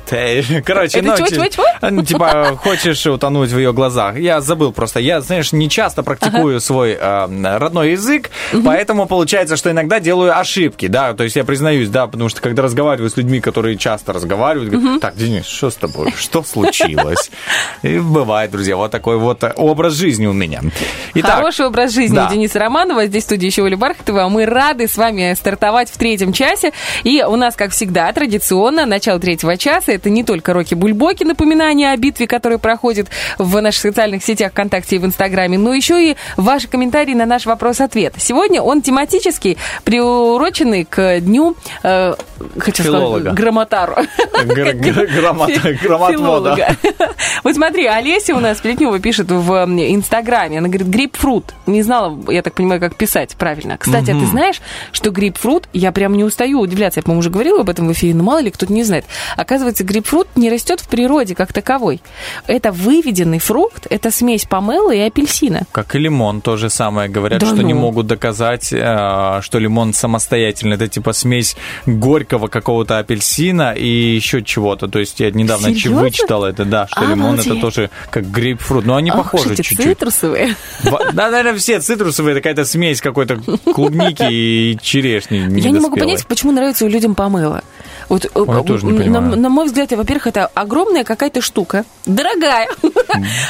Короче, Это чего, чего, чего? Типа, хочешь утонуть в ее глазах. Я забыл просто. Я, знаешь, не часто практикую свой э, родной язык, поэтому получается, что иногда делаю ошибки, да, то есть я признаюсь, да, потому что когда разговариваю с людьми, которые часто разговаривают, говорят, так, Денис, что с тобой? Что случилось? И бывает, друзья, вот такой вот образ жизни у меня. Итак, Хороший образ жизни да. у Дениса Романова. Здесь в студии еще Оля Бархатова. А Мы рады с вами стартовать в третьем часе. И у нас, как всегда, традиционно, начало третьего часа. Это не только Роки-Бульбоки, напоминание о битве, которая проходит в наших социальных сетях ВКонтакте и в Инстаграме, но еще и ваши комментарии на наш вопрос-ответ. Сегодня он тематический, приуроченный к дню, э, хочу Филолога. сказать, грамотару. гр- гр- грамота- грамотвода. Вот смотри, Олеся у нас Плетнева пишет в Инстаграме. Она говорит, грейпфрут. Не знала, я так понимаю, как писать правильно. Кстати, а ты знаешь, что грейпфрут, я прям не устаю удивляться, я, по-моему, уже говорила об этом в эфире, но мало ли кто-то не знает. Оказывается, грейпфрут не растет в природе как таковой. Это выведенный фрукт, это смесь помелы и апельсина. Как и лимон, то же самое. Говорят, Да что не ну. могут доказать, э, что лимон самостоятельно. Это типа смесь горького какого-то апельсина и еще чего-то. То есть я недавно Серьезно? вычитал это, да, что лимон это Обалдеть. тоже как грейпфрут. Но они Ах, похожи чуть-чуть. цитрусовые. Да, наверное, все цитрусовые, какая-то смесь какой-то клубники и черешни Я не могу понять, почему нравится людям помыло. Вот, э, я тоже не на, на мой взгляд, во-первых, это огромная какая-то штука, дорогая.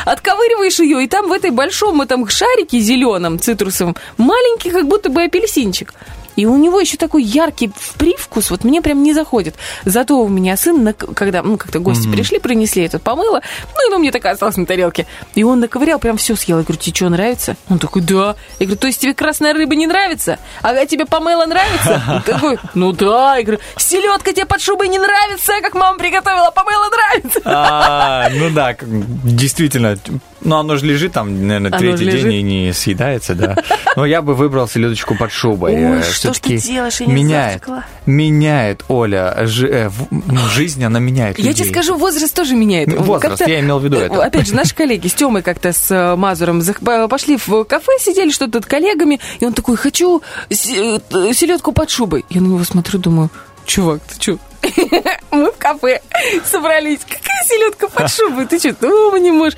Отковыриваешь ее, и там в этой большом этом шарике зеленом, цитрусовом, маленький как будто бы апельсинчик. И у него еще такой яркий привкус, вот мне прям не заходит. Зато у меня сын, когда, ну, как-то гости пришли, принесли это помыло, ну, и оно мне такая осталась на тарелке. И он наковырял, прям все съел. Я говорю, тебе что, нравится? Он такой, да. Я говорю, то есть тебе красная рыба не нравится? А тебе помыло нравится? Он такой, ну да. Я говорю, селедка тебе под шубой не нравится, как мама приготовила, а помыло нравится. А, ну да, действительно. Ну, оно же лежит там, наверное, Оно третий день лежит. и не съедается, да. Но я бы выбрал селедочку под шубой. Ой, Э, что ты делаешь? Я не меняет, меняет, Оля, э, ну, жизнь, она меняет Я людей. тебе скажу, возраст тоже меняет. Ну, возраст, я имел в виду это. Опять же, наши коллеги с Тёмой как-то с э, Мазуром пошли в кафе, сидели что-то с коллегами, и он такой, хочу селедку под шубой. Я на него смотрю, думаю, чувак, ты чё? Мы в кафе собрались. Какая селедка под шубой? Ты что, дома не можешь?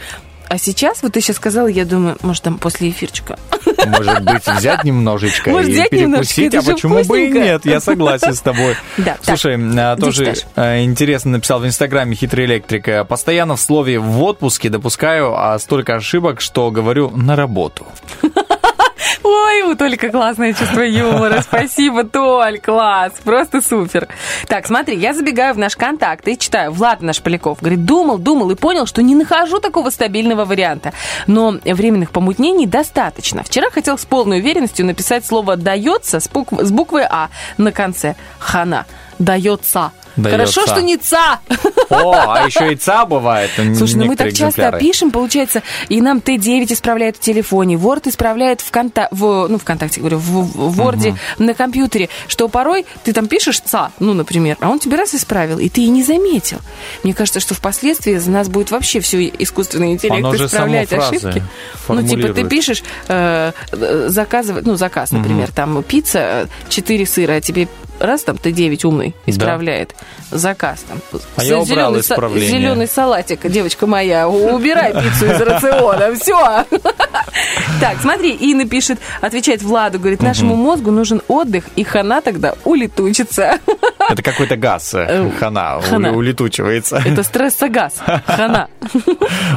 А сейчас, вот ты сейчас сказала, я думаю, может, там после эфирчика. Может быть, взять немножечко Может, и взять перекусить, это а почему бы и нет? Я согласен с тобой. Да, Слушай, а, Где тоже э, интересно написал в Инстаграме хитрый электрик. э, Постоянно в слове «в отпуске» допускаю а, столько ошибок, что говорю «на работу». Ой, у Толика классное чувство юмора. Спасибо, Толь, класс. Просто супер. Так, смотри, я забегаю в наш контакт и читаю. Влад наш Поляков говорит, думал, думал и понял, что не нахожу такого стабильного варианта. Но временных помутнений достаточно. Вчера хотел с полной уверенностью написать слово «дается» с, букв- с буквой «а» на конце. Хана. Дается. Даётся. Хорошо, что не ца. О, а еще и ца бывает. Слушай, ну мы так часто экземпляров. пишем, получается, и нам Т9 исправляет в телефоне, Word исправляет в, конта... в ну, ВКонтакте, говорю, в, в Word на компьютере, что порой ты там пишешь ца, ну, например, а он тебе раз исправил, и ты и не заметил. Мне кажется, что впоследствии за нас будет вообще все искусственный интеллект Оно исправлять ошибки. Ну, типа, ты пишешь, э, э, заказывать, ну, заказ, например, там пицца, 4 сыра, а тебе раз там Т9 умный исправляет заказ там. А я убрал Зелёный исправление. Зеленый салатик, девочка моя, убирай пиццу из рациона, все. Так, смотри, Инна пишет, отвечает Владу, говорит, нашему мозгу нужен отдых, и хана тогда улетучится. Это какой-то газ, э, Э, хана, хана. уле- улетучивается. Это стрессогаз, хана.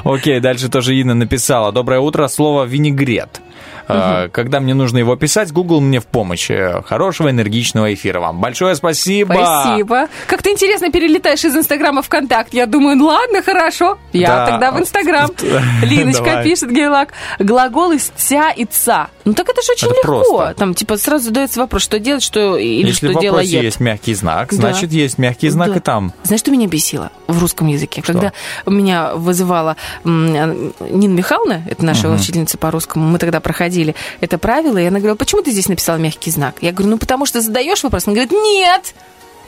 Окей, дальше тоже Инна написала. Доброе утро, слово винегрет. А, Когда мне нужно его писать, Google мне в помощь. Э, Хорошего энергичного эфира вам. Большое спасибо. Спасибо. Как ты интересно перелетаешь из Инстаграма в Контакт. Я думаю, ну ладно, хорошо. Я Да. тогда в Инстаграм. Линочка Давай. пишет, Гейлак, глагол из «ца» и «ца». Ну так это же очень Это легко. просто. Там типа сразу задается вопрос, что делать, что или Если что делает. есть мягкий знак, Да. значит, есть мягкий знак Да. и там. Знаешь, что меня бесило в русском языке? Когда меня вызывала Нина Михайловна, это наша учительница по русскому, мы тогда проходили это правило, и она говорила, почему ты здесь написала мягкий знак? Я говорю, ну потому что задаешь вопрос. Она говорит, нет,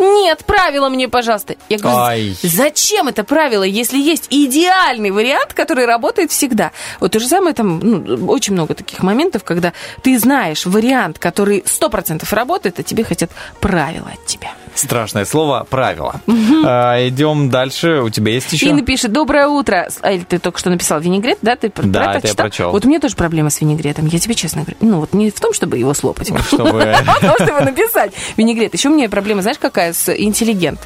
нет, правило мне, пожалуйста. Я говорю, Ай. зачем это правило, если есть идеальный вариант, который работает всегда? Вот то же самое там, ну, очень много таких моментов, когда ты знаешь вариант, который 100% работает, а тебе хотят правила от тебя. Страшное слово правило. А, идем дальше. У тебя есть еще? И напишет «Доброе утро». А, или ты только что написал винегрет, да? Ты Да, про это я прочитал? прочел. Вот у меня тоже проблема с винегретом, я тебе честно говорю. Ну, вот не в том, чтобы его слопать, Чтобы- а в том, чтобы написать винегрет. Еще у меня проблема, знаешь, какая с интеллигент.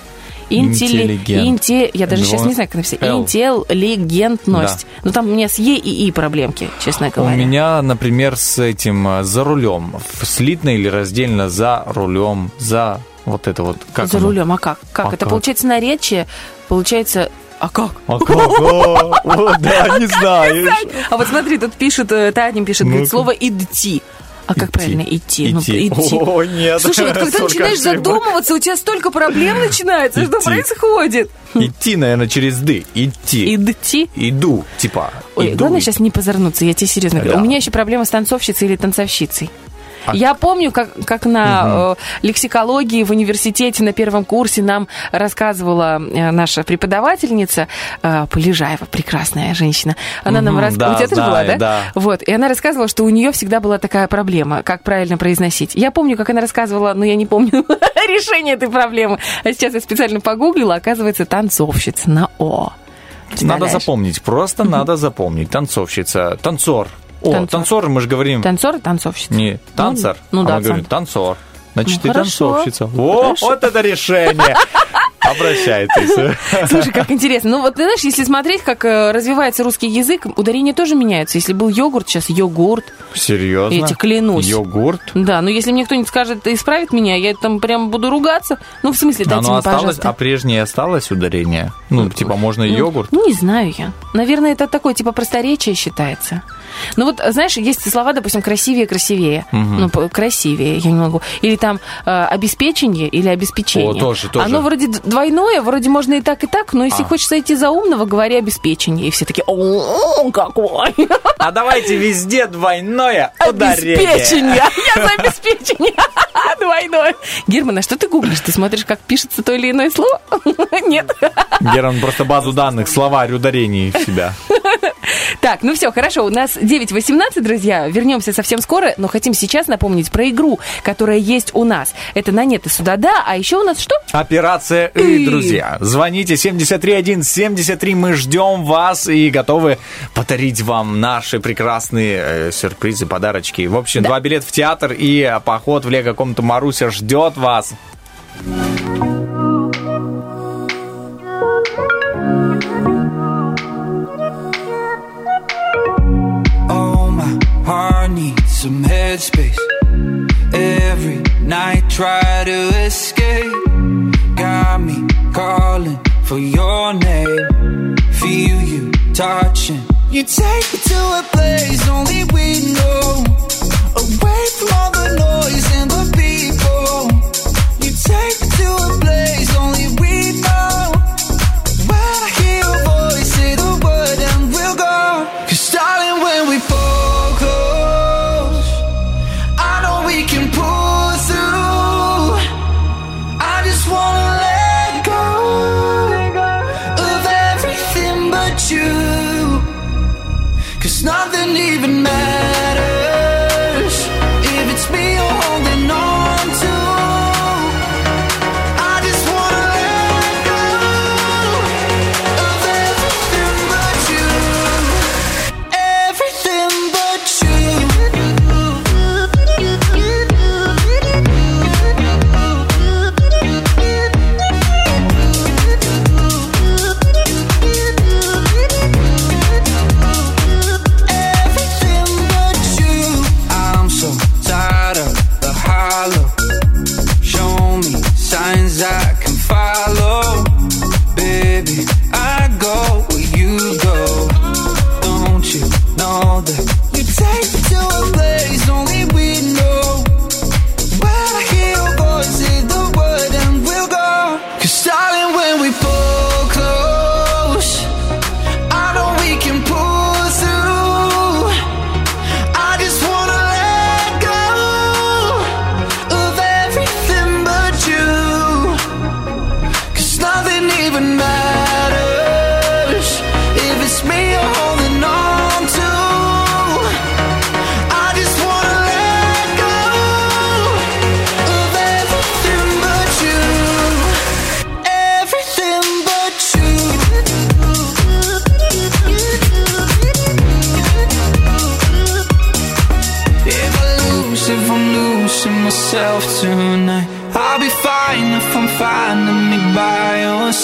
Интелли- инте- я даже сейчас Два- не знаю, как написать. Л. Интеллигентность. Ну, там у меня с Е и И проблемки, честно У говоря. меня, например, с этим э, за рулем. Слитно или раздельно за рулем, за вот это вот. Как За оно? рулем, а как? Как? А это как? получается наречие, получается... А как? А как? О, Да, не знаешь. А вот смотри, тут пишет, э, Таня пишет, говорит, Ну-ка. слово «идти». А как Идти. правильно? Идти. Ну, Идти. идти. О, нет. Слушай, вот когда начинаешь задумываться, у тебя столько проблем начинается. Что происходит? Идти, наверное, через «ды». Идти. Идти. Иду, типа. Ой, иду. главное сейчас не позорнуться, я тебе серьезно говорю. Да. У меня еще проблема с танцовщицей или танцовщицей. А- Я помню, как, как на э, лексикологии в университете на первом курсе нам рассказывала э, наша преподавательница э, Полежаева, прекрасная женщина. Она нам Мгм, рассказывала. да, У тебя тоже была, знаю, да? да. Вот. И она рассказывала, что у нее всегда была такая проблема, как правильно произносить. Я помню, как она рассказывала, но я не помню решение этой проблемы. А сейчас я специально погуглила, оказывается, танцовщица на О. Надо запомнить. Просто надо запомнить. Танцовщица. Танцор. О, Танцор. танцор, мы же говорим. Танцор и танцовщица. Не, танцор. ну а да, мы говорим танцор. Значит, Ну, ты хорошо. танцовщица. О, Хорошо. вот это решение. Обращайтесь. Слушай, как интересно. Ну вот, ты знаешь, если смотреть, как э, развивается русский язык, ударения тоже меняются. Если был йогурт, сейчас йогурт. Серьезно? Я тебе клянусь. Йогурт? Да, но если мне кто-нибудь скажет, исправит меня, я там прям буду ругаться. Ну, в смысле, дайте Оно мне, осталось, пожалуйста. а прежнее осталось ударение? Ну, типа, можно Ну, йогурт? Ну, не знаю я. Наверное, это такое, типа, просторечие считается. Ну вот, знаешь, есть слова, допустим, красивее, красивее. Ну, красивее, я не могу. Или там э, обеспечение или обеспечение. О, тоже, тоже. Оно вроде двойное, вроде можно и так, и так, но если А. хочешь идти за умного, говори обеспечение. И все такие, о, какой! А давайте везде двойное ударение. Обеспечение! Я за обеспечение! Двойное. Герман, а что ты гуглишь? Ты смотришь, как пишется то или иное слово? Нет. Герман просто базу данных, словарь ударений в себя. Так, ну все, хорошо, у нас 9.18, друзья, вернемся совсем скоро, но хотим сейчас напомнить про игру, которая есть у нас. Это на нет и сюда да, а еще у нас что? Операция И. Друзья. Звоните 73173, мы ждем вас и готовы подарить вам наши прекрасные э, сюрпризы, подарочки. В общем, два билета в театр и э, поход в лего-комнату Маруся ждет вас. Oh, my needs some headspace. headspace. Every night try to escape. Got me calling for your name. Feel you touching. You take me to a place only we know. Away from all the noise and the people. You take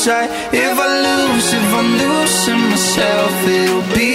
If I lose, if I'm losing myself, it'll be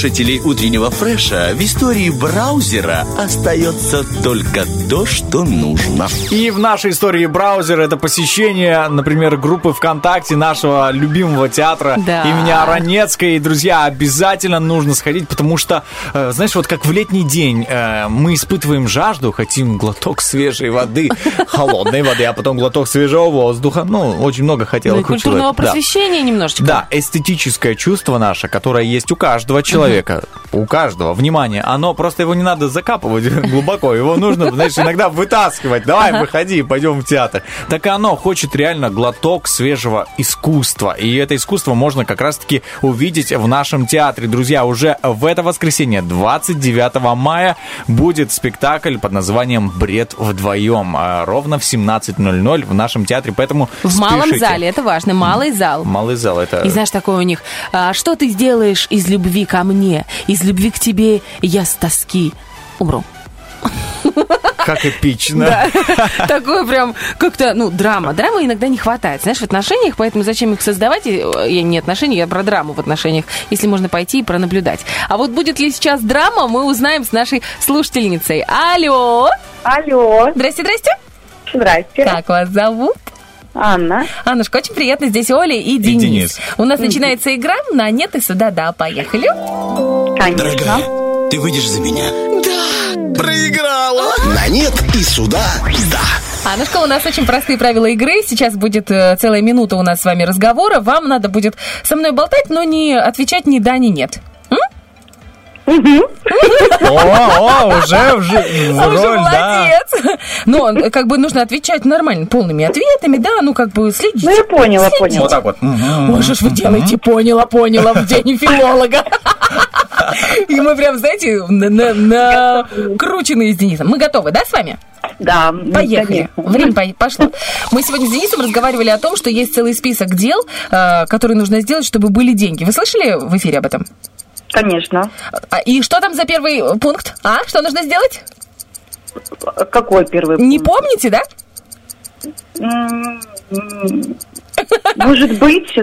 слушателей утреннего фреша в истории браузера остается только то, что нужно. И в нашей истории браузера это посещение, например, группы ВКонтакте нашего любимого театра Да. имени Аронецкой. И, друзья, обязательно нужно сходить, потому что, э, знаешь, вот как в летний день э, мы испытываем жажду, хотим глоток свежей воды, холодной воды, а потом глоток свежего воздуха. Ну, очень много хотел. Ну и культурного просвещения немножечко. Да, эстетическое чувство наше, которое есть у каждого человека, у каждого, внимание, оно просто его не надо закапывать глубоко, его нужно, знаешь, иногда вытаскивать, давай, выходи, пойдем в театр. Так и оно хочет реально глоток свежего искусства, и это искусство можно как раз-таки увидеть в нашем театре. Друзья, уже в это воскресенье, 29 мая, будет спектакль под названием «Бред вдвоем», а, ровно в 17.00 в нашем театре, поэтому В малом спешите. зале, это важно, малый зал. Малый зал, это... И знаешь, такое у них, а, что ты сделаешь из любви ко мне, из любви к тебе я с тоски умру. Как эпично. Да. Такое прям как-то, ну, драма. Драмы иногда не хватает, знаешь, в отношениях, поэтому зачем их создавать? Э, Я не отношения, я про драму в отношениях, если можно пойти и пронаблюдать. А вот будет ли сейчас драма, мы узнаем с нашей слушательницей. Алло! Алло. Здрасте, здрасте. Здрасте. Как вас зовут? Анна. Аннушка, очень приятно. Здесь Оля и Денис. Денис. У нас начинается игра на нет и сюда, да, поехали. Конечно. Ты выйдешь за меня? Да. Проиграла. На нет и сюда. Да. Аннушка, у нас очень простые правила игры. Сейчас будет э, целая минута у нас с вами разговора. Вам надо будет со мной болтать, но не отвечать ни да, ни нет. О, уже, уже в А Уже роль, молодец. Но как бы нужно отвечать нормально, полными ответами, да, ну как бы следить. Ну, я поняла, поняла. Вот так вот. Что ж вы делаете, поняла, поняла, в день филолога. И мы прям, знаете, на- на- накрученные с Денисом. Мы готовы, да, с вами? Да, Поехали. конечно. Время по- пошло. Мы сегодня с Денисом разговаривали о том, что есть целый список дел, э, которые нужно сделать, чтобы были деньги. Вы слышали в эфире об этом? Конечно. А, И что там за первый пункт? А, что нужно сделать? Какой первый? Не помните, да? Может быть,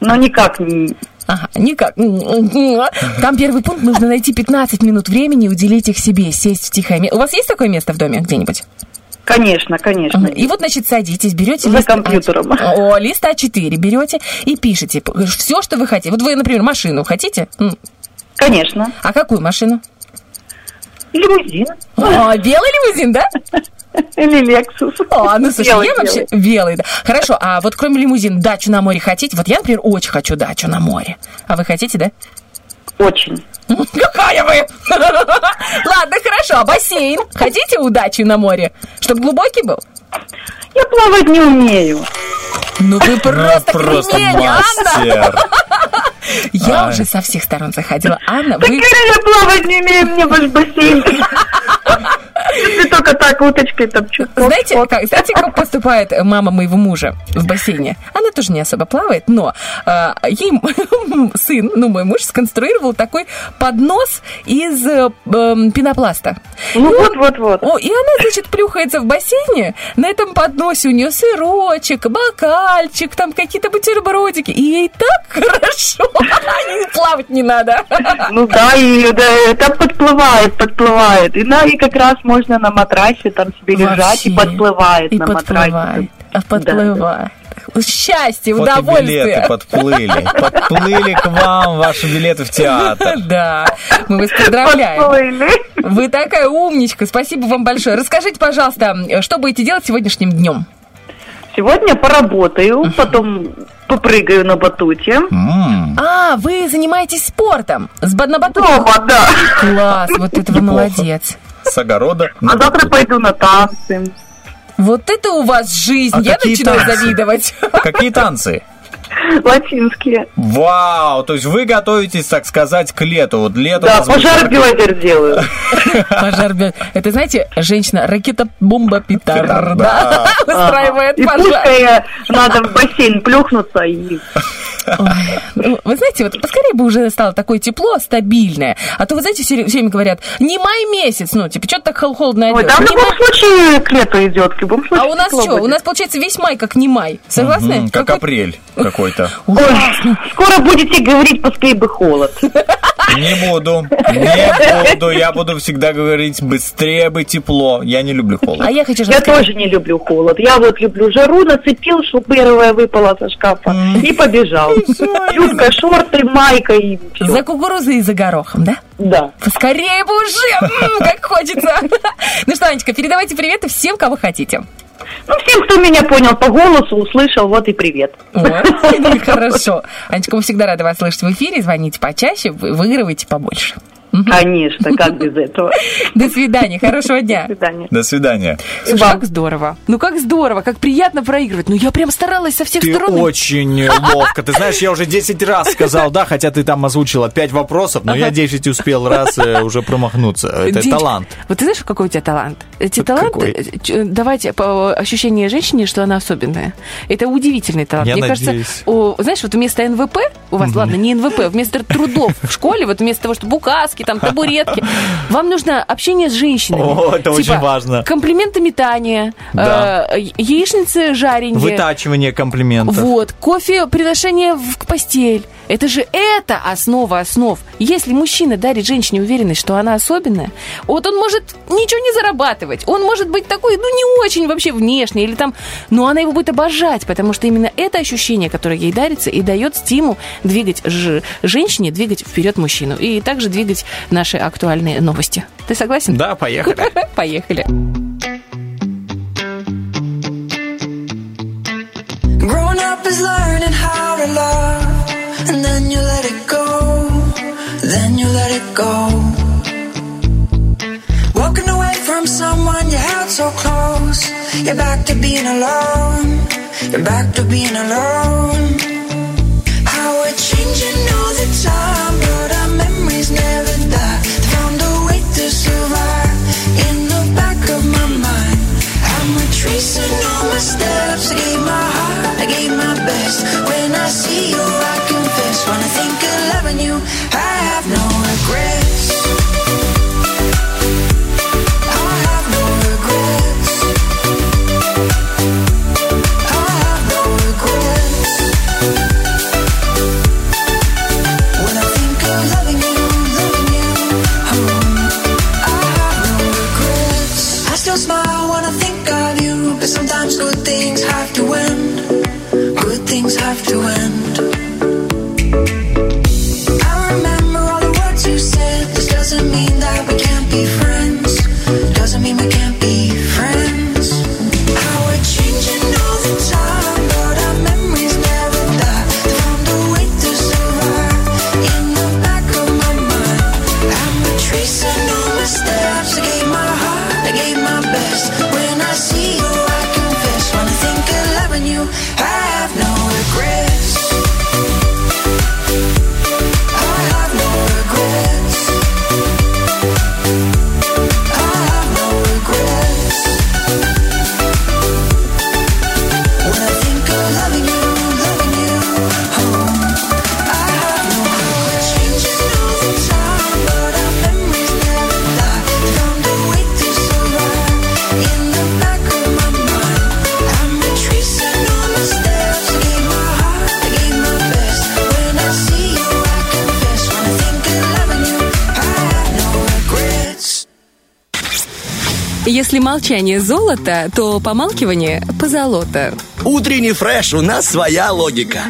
но никак не... Ага, никак. Там первый пункт, нужно найти 15 минут времени и уделить их себе, сесть в тихое место. У вас есть такое место в доме где-нибудь? Конечно, конечно. И вот, значит, садитесь, берете За лист А- компьютером. О, лист А4 берете и пишете все, что вы хотите. Вот вы, например, машину хотите? Конечно. А какую машину? Лимузин. А, белый лимузин, да? Или Лексус. А, ну слушай, Белый, я вообще белый. белый, да. Хорошо, а вот кроме лимузина, дачу на море хотите? Вот я, например, очень хочу дачу на море. А вы хотите, да? Очень. Какая вы? Ладно, хорошо, а бассейн? Хотите удачи на море? Чтобы глубокий был? Я плавать не умею. Ну вы просто, просто кремень, Анна! Я Ай. уже со всех сторон заходила. Анна, Так вы... я плавать не умею, мне ваш бассейн. Если только так уточкой там что-то. Знаете, как, знаете, как поступает мама моего мужа в бассейне? Она тоже не особо плавает, но э, ей сын, ну, мой муж, сконструировал такой поднос из э, эм, пенопласта. Ну вот, вот, вот. О, и она, значит, плюхается в бассейне, на этом подносе у нее сырочек, бокальчик, там какие-то бутербродики, и ей так хорошо, и плавать не надо. Ну да, и да, это подплывает, подплывает. И, на, и как раз можно на матрасе там себе лежать, и Вообще. подплывает И на подплывает, матрасе. а подплывает. Счастье, Фотобилеты удовольствие. подплыли. Подплыли к вам ваши билеты в театр. Да, мы вас поздравляем. Подплыли. Вы такая умничка, спасибо вам большое. Расскажите, пожалуйста, что будете делать сегодняшним днем? Сегодня поработаю, потом попрыгаю на батуте. М, А, вы занимаетесь спортом с на батуте? Дома, да. Класс, вот это вы молодец. С огорода. А завтра пойду на танцы. Вот это у вас жизнь, А я начинаю танцы? завидовать. Какие танцы? Латинские. Вау, то есть вы готовитесь, так сказать, к лету. Вот лето Да, пожар. Белозер делаю. Пожар. Это, знаете, женщина, ракета, бомба, петарда. Да. Устраивает И пожар. пушкой надо в бассейн плюхнуться и... Ну, вы знаете, вот поскорее бы уже стало такое тепло, стабильное. А то, вы знаете, все время говорят, не май месяц, ну, типа, что-то так хол- холодно Ой, да в любом случае к лету идет, в любом случае А у нас что? У нас, получается, весь май как не май. Согласны? Как апрель какой-то. Ой, скоро будете говорить, поскорее бы холод. Не буду, не буду. Я буду всегда говорить, быстрее бы тепло. Я не люблю холод. А я хочу Я сказать, тоже не люблю холод. Я вот люблю жару, нацепил, что первое выпало со шкафа, и побежал. Юбка, шорты, майка и за кукурузой и за горохом, да? Да. Поскорее бы уже, как хочется. Ну что, Анечка, передавайте приветы всем, кого хотите. Ну, всем, кто меня понял по голосу, услышал, вот и привет. О, Хорошо. Анечка, мы всегда рады вас слышать в эфире. Звоните почаще, вы выигрываете побольше. Конечно, как без этого. До свидания, хорошего дня. До свидания. До свидания. Слушай, как здорово. Ну как здорово, как приятно проигрывать. Ну я прям старалась со всех Ты сторон. очень ловко. Ты знаешь, я уже 10 раз сказал да, хотя ты там озвучила 5 вопросов, но я 10 успел раз э, уже промахнуться. Это Денечка, талант. Вот ты знаешь, какой у тебя талант? Эти таланты Какой? э, давайте по ощущению женщине, что она особенная. Это удивительный талант. Я Мне надеюсь. кажется, у- знаешь, вот вместо НВП, у вас, ладно, не НВП, вместо трудов в школе, вот вместо того, что буказки, там, табуретки, вам нужно общение с женщинами. О, это очень важно. Комплименты метания, Да. э, яичницы жаренье. Вытачивание комплиментов. Вот, кофе, приношение в постель. Это же это основа основ. Если мужчина дарит женщине уверенность, что она особенная, вот он может ничего не зарабатывать. Он может быть такой, ну, не очень вообще внешний, или там, но она его будет обожать, потому что именно это ощущение, которое ей дарится, и дает стимул двигать ж- женщине, двигать вперед мужчину. И также двигать наши актуальные новости. Ты согласен? Да, поехали. Поехали. Growing up is learning how to love, and then you let it go, then you let it go. Walking away from someone you had so close, you're back to being alone, you're back to being alone. Christ. Молчание золото, то помалкивание позолото. Утренний фреш, у нас своя логика.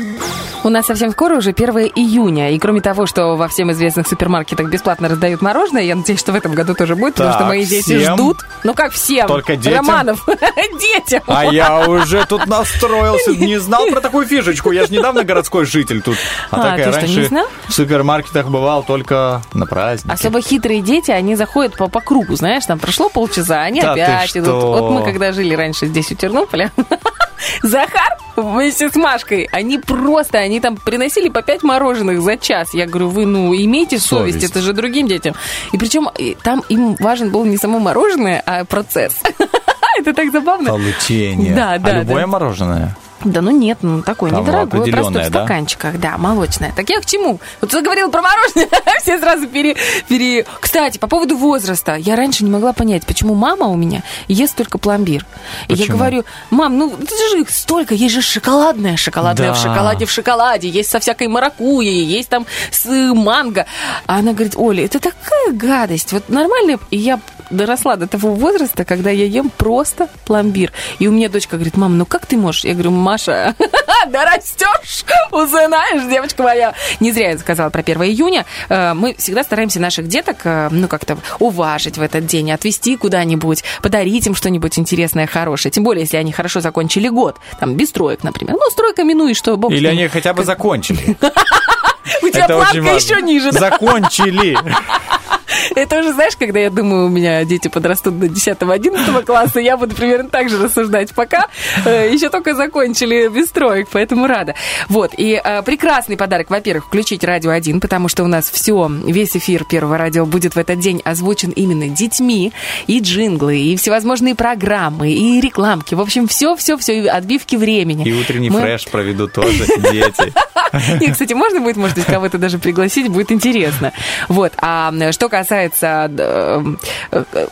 У нас совсем скоро уже 1 июня. И кроме того, что во всем известных супермаркетах бесплатно раздают мороженое, я надеюсь, что в этом году тоже будет, потому Так, что мои дети всем? ждут. Ну как всем? Только детям? Романов. Детям. А я уже тут настроился, не знал про такую фишечку. Я же недавно городской житель тут. А, А, так я раньше знал? в супермаркетах бывал только на праздник. Особо хитрые дети, они заходят по, по кругу, знаешь, там прошло полчаса, они Да опять идут. что? Вот мы когда жили раньше здесь у Тернополя, Захар вместе с Машкой, они просто, они там приносили по пять мороженых за час. Я говорю, вы, ну, имейте совесть, Совесть. это же другим детям. И причем там им важен был не само мороженое, а процесс. Это так забавно. Получение. Да, да, А любое да. мороженое? Да ну нет, ну такое Там недорогое, просто в определенное, да? стаканчиках, да? молочное. Так я к чему? Вот ты говорил про мороженое, все сразу пере, пере... Кстати, по поводу возраста. Я раньше не могла понять, почему мама у меня ест только пломбир. И я Почему? говорю, мам, ну это же их столько, есть же шоколадное, шоколадное в Да. шоколаде, в шоколаде, есть со всякой маракуйей, есть там с манго. А она говорит, Оля, это такая гадость. Вот нормально, и я доросла до того возраста, когда я ем просто пломбир. И у меня дочка говорит, мам, ну как ты можешь? Я говорю, Маша, да растешь, узнаешь, девочка моя. Не зря я сказала про 1 июня. Э, Мы всегда стараемся наших деток, э, ну, как-то уважить в этот день, отвезти куда-нибудь, подарить им что-нибудь интересное, хорошее. Тем более, если они хорошо закончили год. Там, без троек, например. Ну, с тройками, ну и что, бог Или они хотя бы закончили. У тебя планка еще ниже. Закончили. Это уже, знаешь, когда я думаю, у меня дети подрастут до 10-11 класса, я буду примерно так же рассуждать. Пока э, еще только закончили без троек, поэтому рада. Вот, и э, прекрасный подарок, во-первых, включить радио 1, потому что у нас все, весь эфир Первого радио будет в этот день озвучен именно детьми, и джинглы, и всевозможные программы, и рекламки. В общем, все-все-все, отбивки времени. И утренний Мы- фреш проведут тоже дети. и, кстати, можно будет, может быть, кого-то даже пригласить, будет интересно. Вот. А что касается э, э, э,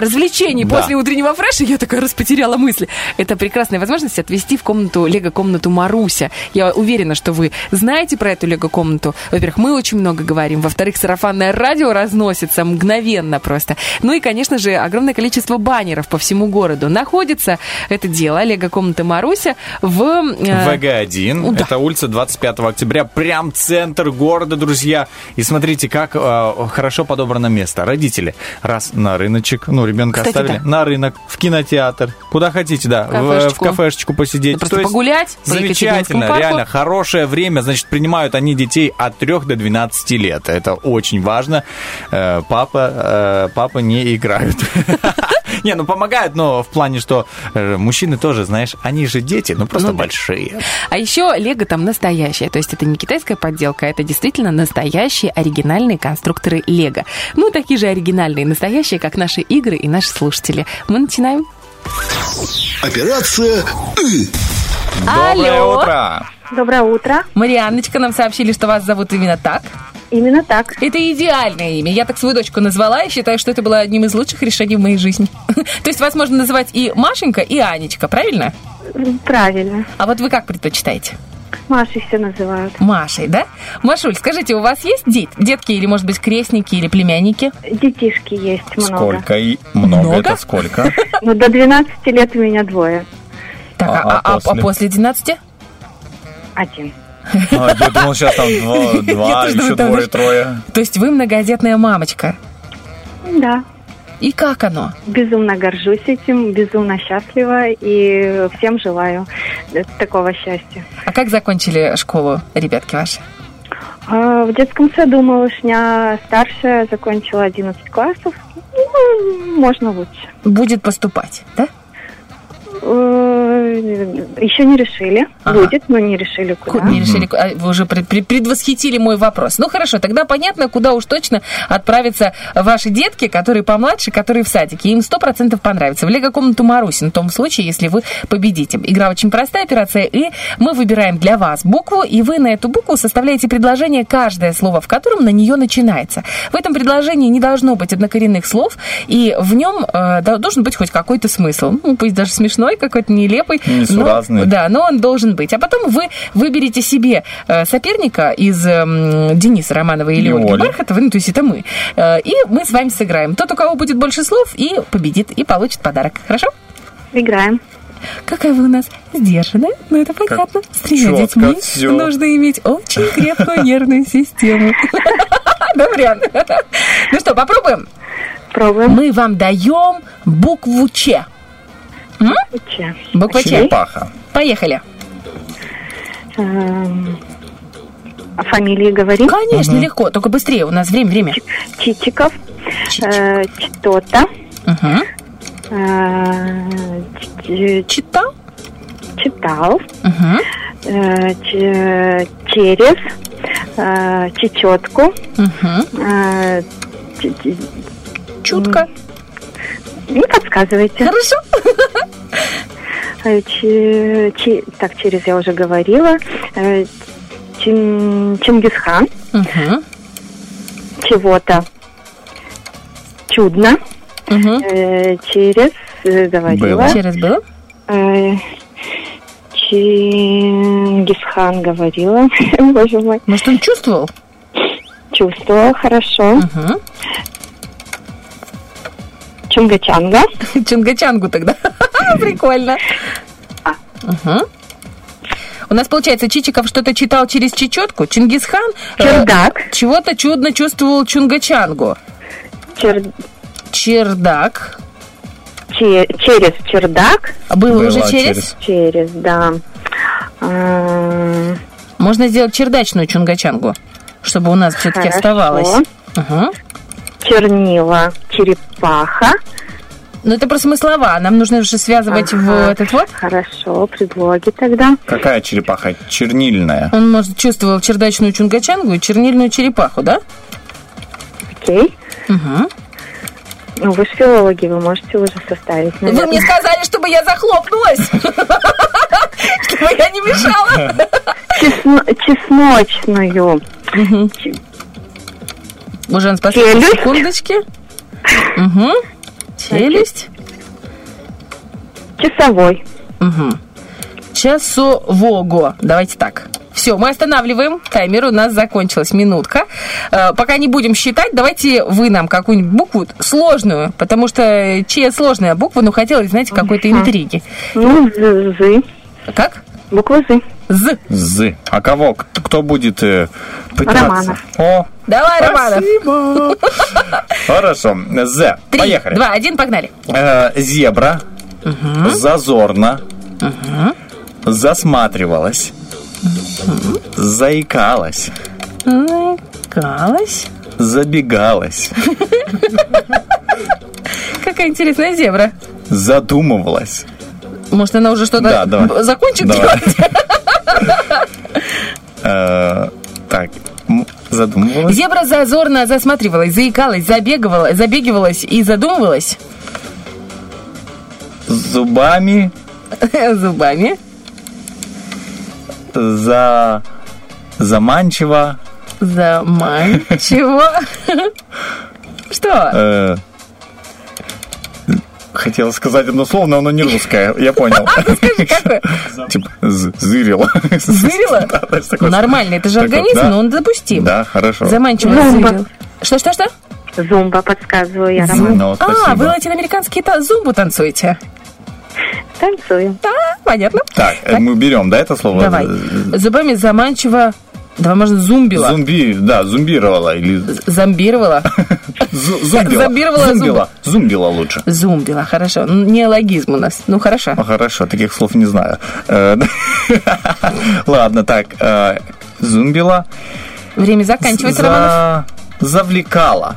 развлечений Да. после утреннего фреша, я такая распотеряла мысли. Это прекрасная возможность отвести в комнату, лего-комнату Маруся. Я уверена, что вы знаете про эту лего-комнату. Во-первых, мы очень много говорим. Во-вторых, сарафанное радио разносится мгновенно просто. Ну и, конечно же, огромное количество баннеров по всему городу. Находится это дело, лего-комната Маруся, в... э, ВГ-1, ну да. это улица 25 октября, прям центр города, друзья. И смотрите, как э, хорошо подобрано место. Родители, раз на рыночек, ну, ребенка Кстати, оставили, да. на рынок, в кинотеатр, куда хотите, да, в, Кафешечку. в кафешечку посидеть. Да просто То есть погулять по Замечательно, парку. реально, хорошее время, значит, принимают они детей от 3 до 12 лет. Это очень важно. Э, Папа, э, папа не играют. Не, ну помогают, но в плане, что э, мужчины тоже, знаешь, они же дети, ну просто Ну да. большие. А еще Лего там настоящее. То есть это не китайская подделка, а это действительно настоящие оригинальные конструкторы Лего. Ну, такие же оригинальные, настоящие, как наши игры и наши слушатели. Мы начинаем. Операция «Ы». Доброе Алло. утро! Доброе утро. Марианночка, нам сообщили, что вас зовут именно так. Именно так. Это идеальное имя. Я так свою дочку назвала и считаю, что это было одним из лучших решений в моей жизни. То есть вас можно называть и Машенька, и Анечка, правильно? Правильно. А вот вы как предпочитаете? Машей все называют. Машей, да? Машуль, скажите, у вас есть дет- детки или, может быть, крестники или племянники? Детишки есть много. Сколько и много, Много? это сколько? Ну, до 12 лет у меня двое. Так, А- а, а после? после 12? Один. А, я думал, сейчас там два, два еще думаю, там двое, даже- трое. То есть вы многодетная мамочка. Да. И как оно? Безумно горжусь этим, безумно счастлива и всем желаю такого счастья. А как закончили школу ребятки ваши? А, В детском саду малышня старшая закончила 11 классов. Ну, можно лучше. Будет поступать, да? Еще не решили. Ага. Будет, но не решили куда. Не решили, а, вы уже пред- пред- предвосхитили мой вопрос. Ну хорошо, тогда понятно, куда уж точно отправятся ваши детки, которые помладше, которые в садике. Им сто процентов понравится. В лего-комнату Маруси, в том случае, если вы победите. Игра очень простая, операция «И». Мы выбираем для вас букву, и вы на эту букву составляете предложение, каждое слово в котором на нее начинается. В этом предложении не должно быть однокоренных слов, и в нем э, до- должен быть хоть какой-то смысл. Ну, пусть даже смешной, какой-то нелепый. но- Несуразный. да, но он должен быть. А потом вы выберете себе э, соперника из эм, Дениса Романова или И Ольги Оли. Бархатовой, ну, то есть это мы. Э, и мы с вами сыграем. Тот, у кого будет больше слов, и победит, и получит подарок. Хорошо? Играем. Какая вы у нас сдержанная, ну это понятно. С тремя детьми всё. нужно иметь очень крепкую нервную систему. Да, вариант. Ну что, попробуем? Пробуем. Мы вам даем букву Ч. М? Буква Ч. Черепаха. Поехали. Эм, А фамилии говорим? Конечно, легко, только быстрее, у нас время, время. Чичиков. э, Что-то. Мгм. э, ч- Читал? Читал. Мгм. э, ч- Через. э, Чечетку. Мгм. э, ч- ч- Чутко. Не подсказывайте. Хорошо. Э, че- че- Так, через я уже говорила. Э, Чин- Чингисхан. Чего-то. Чудно. Э, Через говорила. Было. Через было? Э, Чингисхан говорила. Боже мой. Может, он чувствовал? Чувствовала хорошо. Чунгачанга. Чунгачангу тогда. Прикольно. А. У нас, получается, Чичиков что-то читал через чечетку. Чингисхан э, Чердак. чего-то чудно чувствовал Чунгачангу. Чер- Чердак. че- Через чердак. Было, Было уже через? через. Да. А, Можно сделать чердачную Чунгачангу, чтобы у нас все-таки оставалось. Мгм. Чернила. Черепаха. Ну, это про смыслова. Нам нужно же связывать в Ага. этот вот. Хорошо, предлоги тогда. Какая черепаха? Чернильная. Он, может, чувствовал чердачную Чунгачангу и чернильную черепаху, да? Окей. Угу. Ну, вы же филологи, вы можете уже составить, Вы наверное. мне сказали, чтобы я захлопнулась. Чтобы я не мешала. Чесно- чесночную. Уже с последней Челюсть. секундочки. Угу. Челюсть. Часовой. Угу. Часового. Давайте так. Все, мы останавливаем. Таймер у нас закончилась минутка. Э, пока не будем считать, давайте вы нам какую-нибудь букву сложную, потому что чья сложная буква, ну хотелось, знаете, какой-то интриги. Ну, з- зы. Как? Буква З. З. З. А кого? Кто, кто будет э, пытаться? Романов. О, Давай, Романов. спасибо. Хорошо. З. Три, Поехали. два, один, погнали. Э, зебра. Зазорно. Засматривалась. Заикалась. Заикалась. Забегалась. Как какая интересная зебра. Задумывалась. Может, она уже что-то Да, давай. закончит Давай. делать? Задумывалась. Зебра зазорно засматривалась, заикалась, забегивала, забегивалась и задумывалась Зубами зубами. за... заманчиво. Заманчиво. Что? Хотела сказать одно слово, но оно не русское. Я понял. Скажи, какое? Типа, з- зырила. Зырила? Да, то есть Ну, такое- нормально, это же организм, но он допустим. Да, хорошо. Заманчиво Зумба. зырил. Что-что-что? Зумба, подсказываю я, Зум- Роман. Ну, А, вы латиноамериканские зумбу танцуете? Танцуем. Да, понятно. Так, э, мы берем, да, это слово? Давай. Зубами заманчиво... Давай, можно зумбила. Зумби, да, зумбировала или Зомбировала. зу- зумбила. Зомбировала Зумбила. Зумбила лучше. Зумбила, хорошо. Ну, Неологизм у нас. Ну, хорошо. Хорошо, таких слов не знаю. Э, Ладно, так. э, Зумбила. Время заканчивается, Романов. За... Завлекала.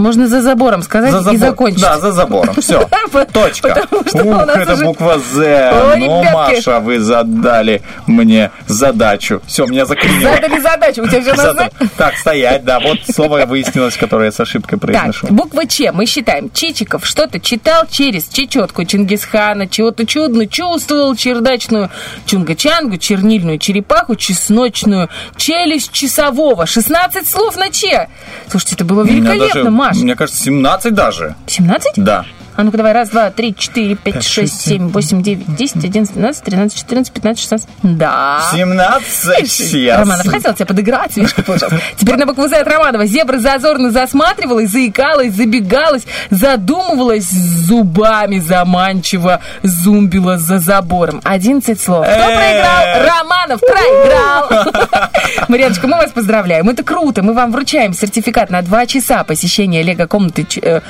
Можно за забором сказать За и забор- закончить. Да, за забором. Все. Точка. Ух, это буква З. Ну. Маша, вы задали мне задачу. Все, меня заклинило. Задали задачу. У тебя все на. Так, стоять, да. Вот слово выяснилось, которое я с ошибкой Так, произношу. буква Ч. Мы считаем. Чичиков что-то читал через чечетку Чингисхана, чего-то чудно чувствовал, чердачную чунга-чангу, чернильную черепаху, чесночную челюсть часового. 16 слов на Че. Слушайте, это было великолепно, даже, Маш. Мне кажется, 17 даже. 17? Да. А ну-ка давай, раз, два, три, четыре, пять, Пять, шесть, шесть, семь, восемь, девять, десять, одиннадцать, двенадцать, тринадцать, четырнадцать, пятнадцать, шестнадцать. Да. 17 сейчас. Романов хотел тебя подыграть, видишь, как получилось. Теперь на букву Z от Романова. Зебра зазорно засматривалась, заикалась, забегалась, задумывалась зубами заманчиво, зумбила за забором. 11 слов. Кто проиграл? Романов проиграл. Марьяночка, мы вас поздравляем. Это круто. Мы вам вручаем сертификат на 2 часа посещения лего-комнаты Ч-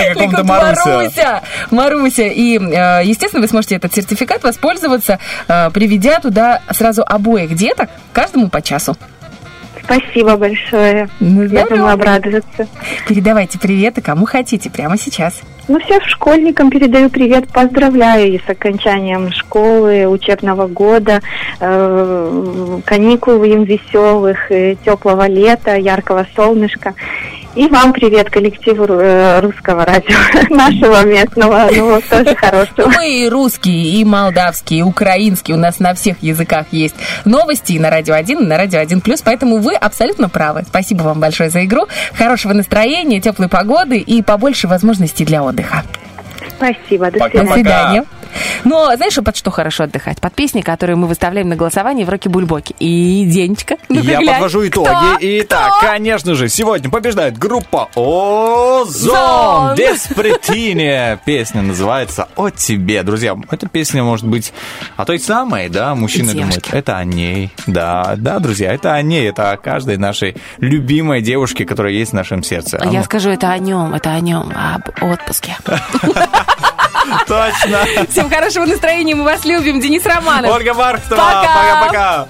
Чунга-Чанга. Лего-комната Маруся. Маруся. Маруся. И, э, естественно, вы сможете этот сертификат воспользоваться, э, приведя туда сразу обоих деток, каждому по часу. Спасибо большое. Ну, Я думаю обрадоваться. Передавайте приветы кому хотите прямо сейчас. Ну, всем школьникам передаю привет, поздравляю и с окончанием школы, учебного года, э, каникул им веселых, э, теплого лета, яркого солнышка. И вам привет, коллективу э, русского радио, нашего местного, ну, тоже хорошего. Мы и русские, и молдавские, и украинские. У нас на всех языках есть новости и на Радио 1, и на Радио 1+. Поэтому вы абсолютно правы. Спасибо вам большое за игру. Хорошего настроения, теплой погоды и побольше возможностей для отдыха. Спасибо, до Пока. свидания. До свидания. Но знаешь, под что хорошо отдыхать? Под песни, которые мы выставляем на голосование в Роке Бульбоке. И, Денечка, ну-ка Я глянь. подвожу итоги. Кто? Итак, Кто? конечно же, сегодня побеждает группа Озон. Зон. Без претения. Песня называется «О тебе». Друзья, эта песня может быть о той самой, да, мужчины Девушке. думают, это о ней. Да, да, друзья, это о ней, это о каждой нашей любимой девушке, которая есть в нашем сердце. А Я ну, скажу, это о нем, это о нем, об отпуске. Точно. Всем хорошего настроения, мы вас любим. Денис Романов. Ольга Пока. пока-пока.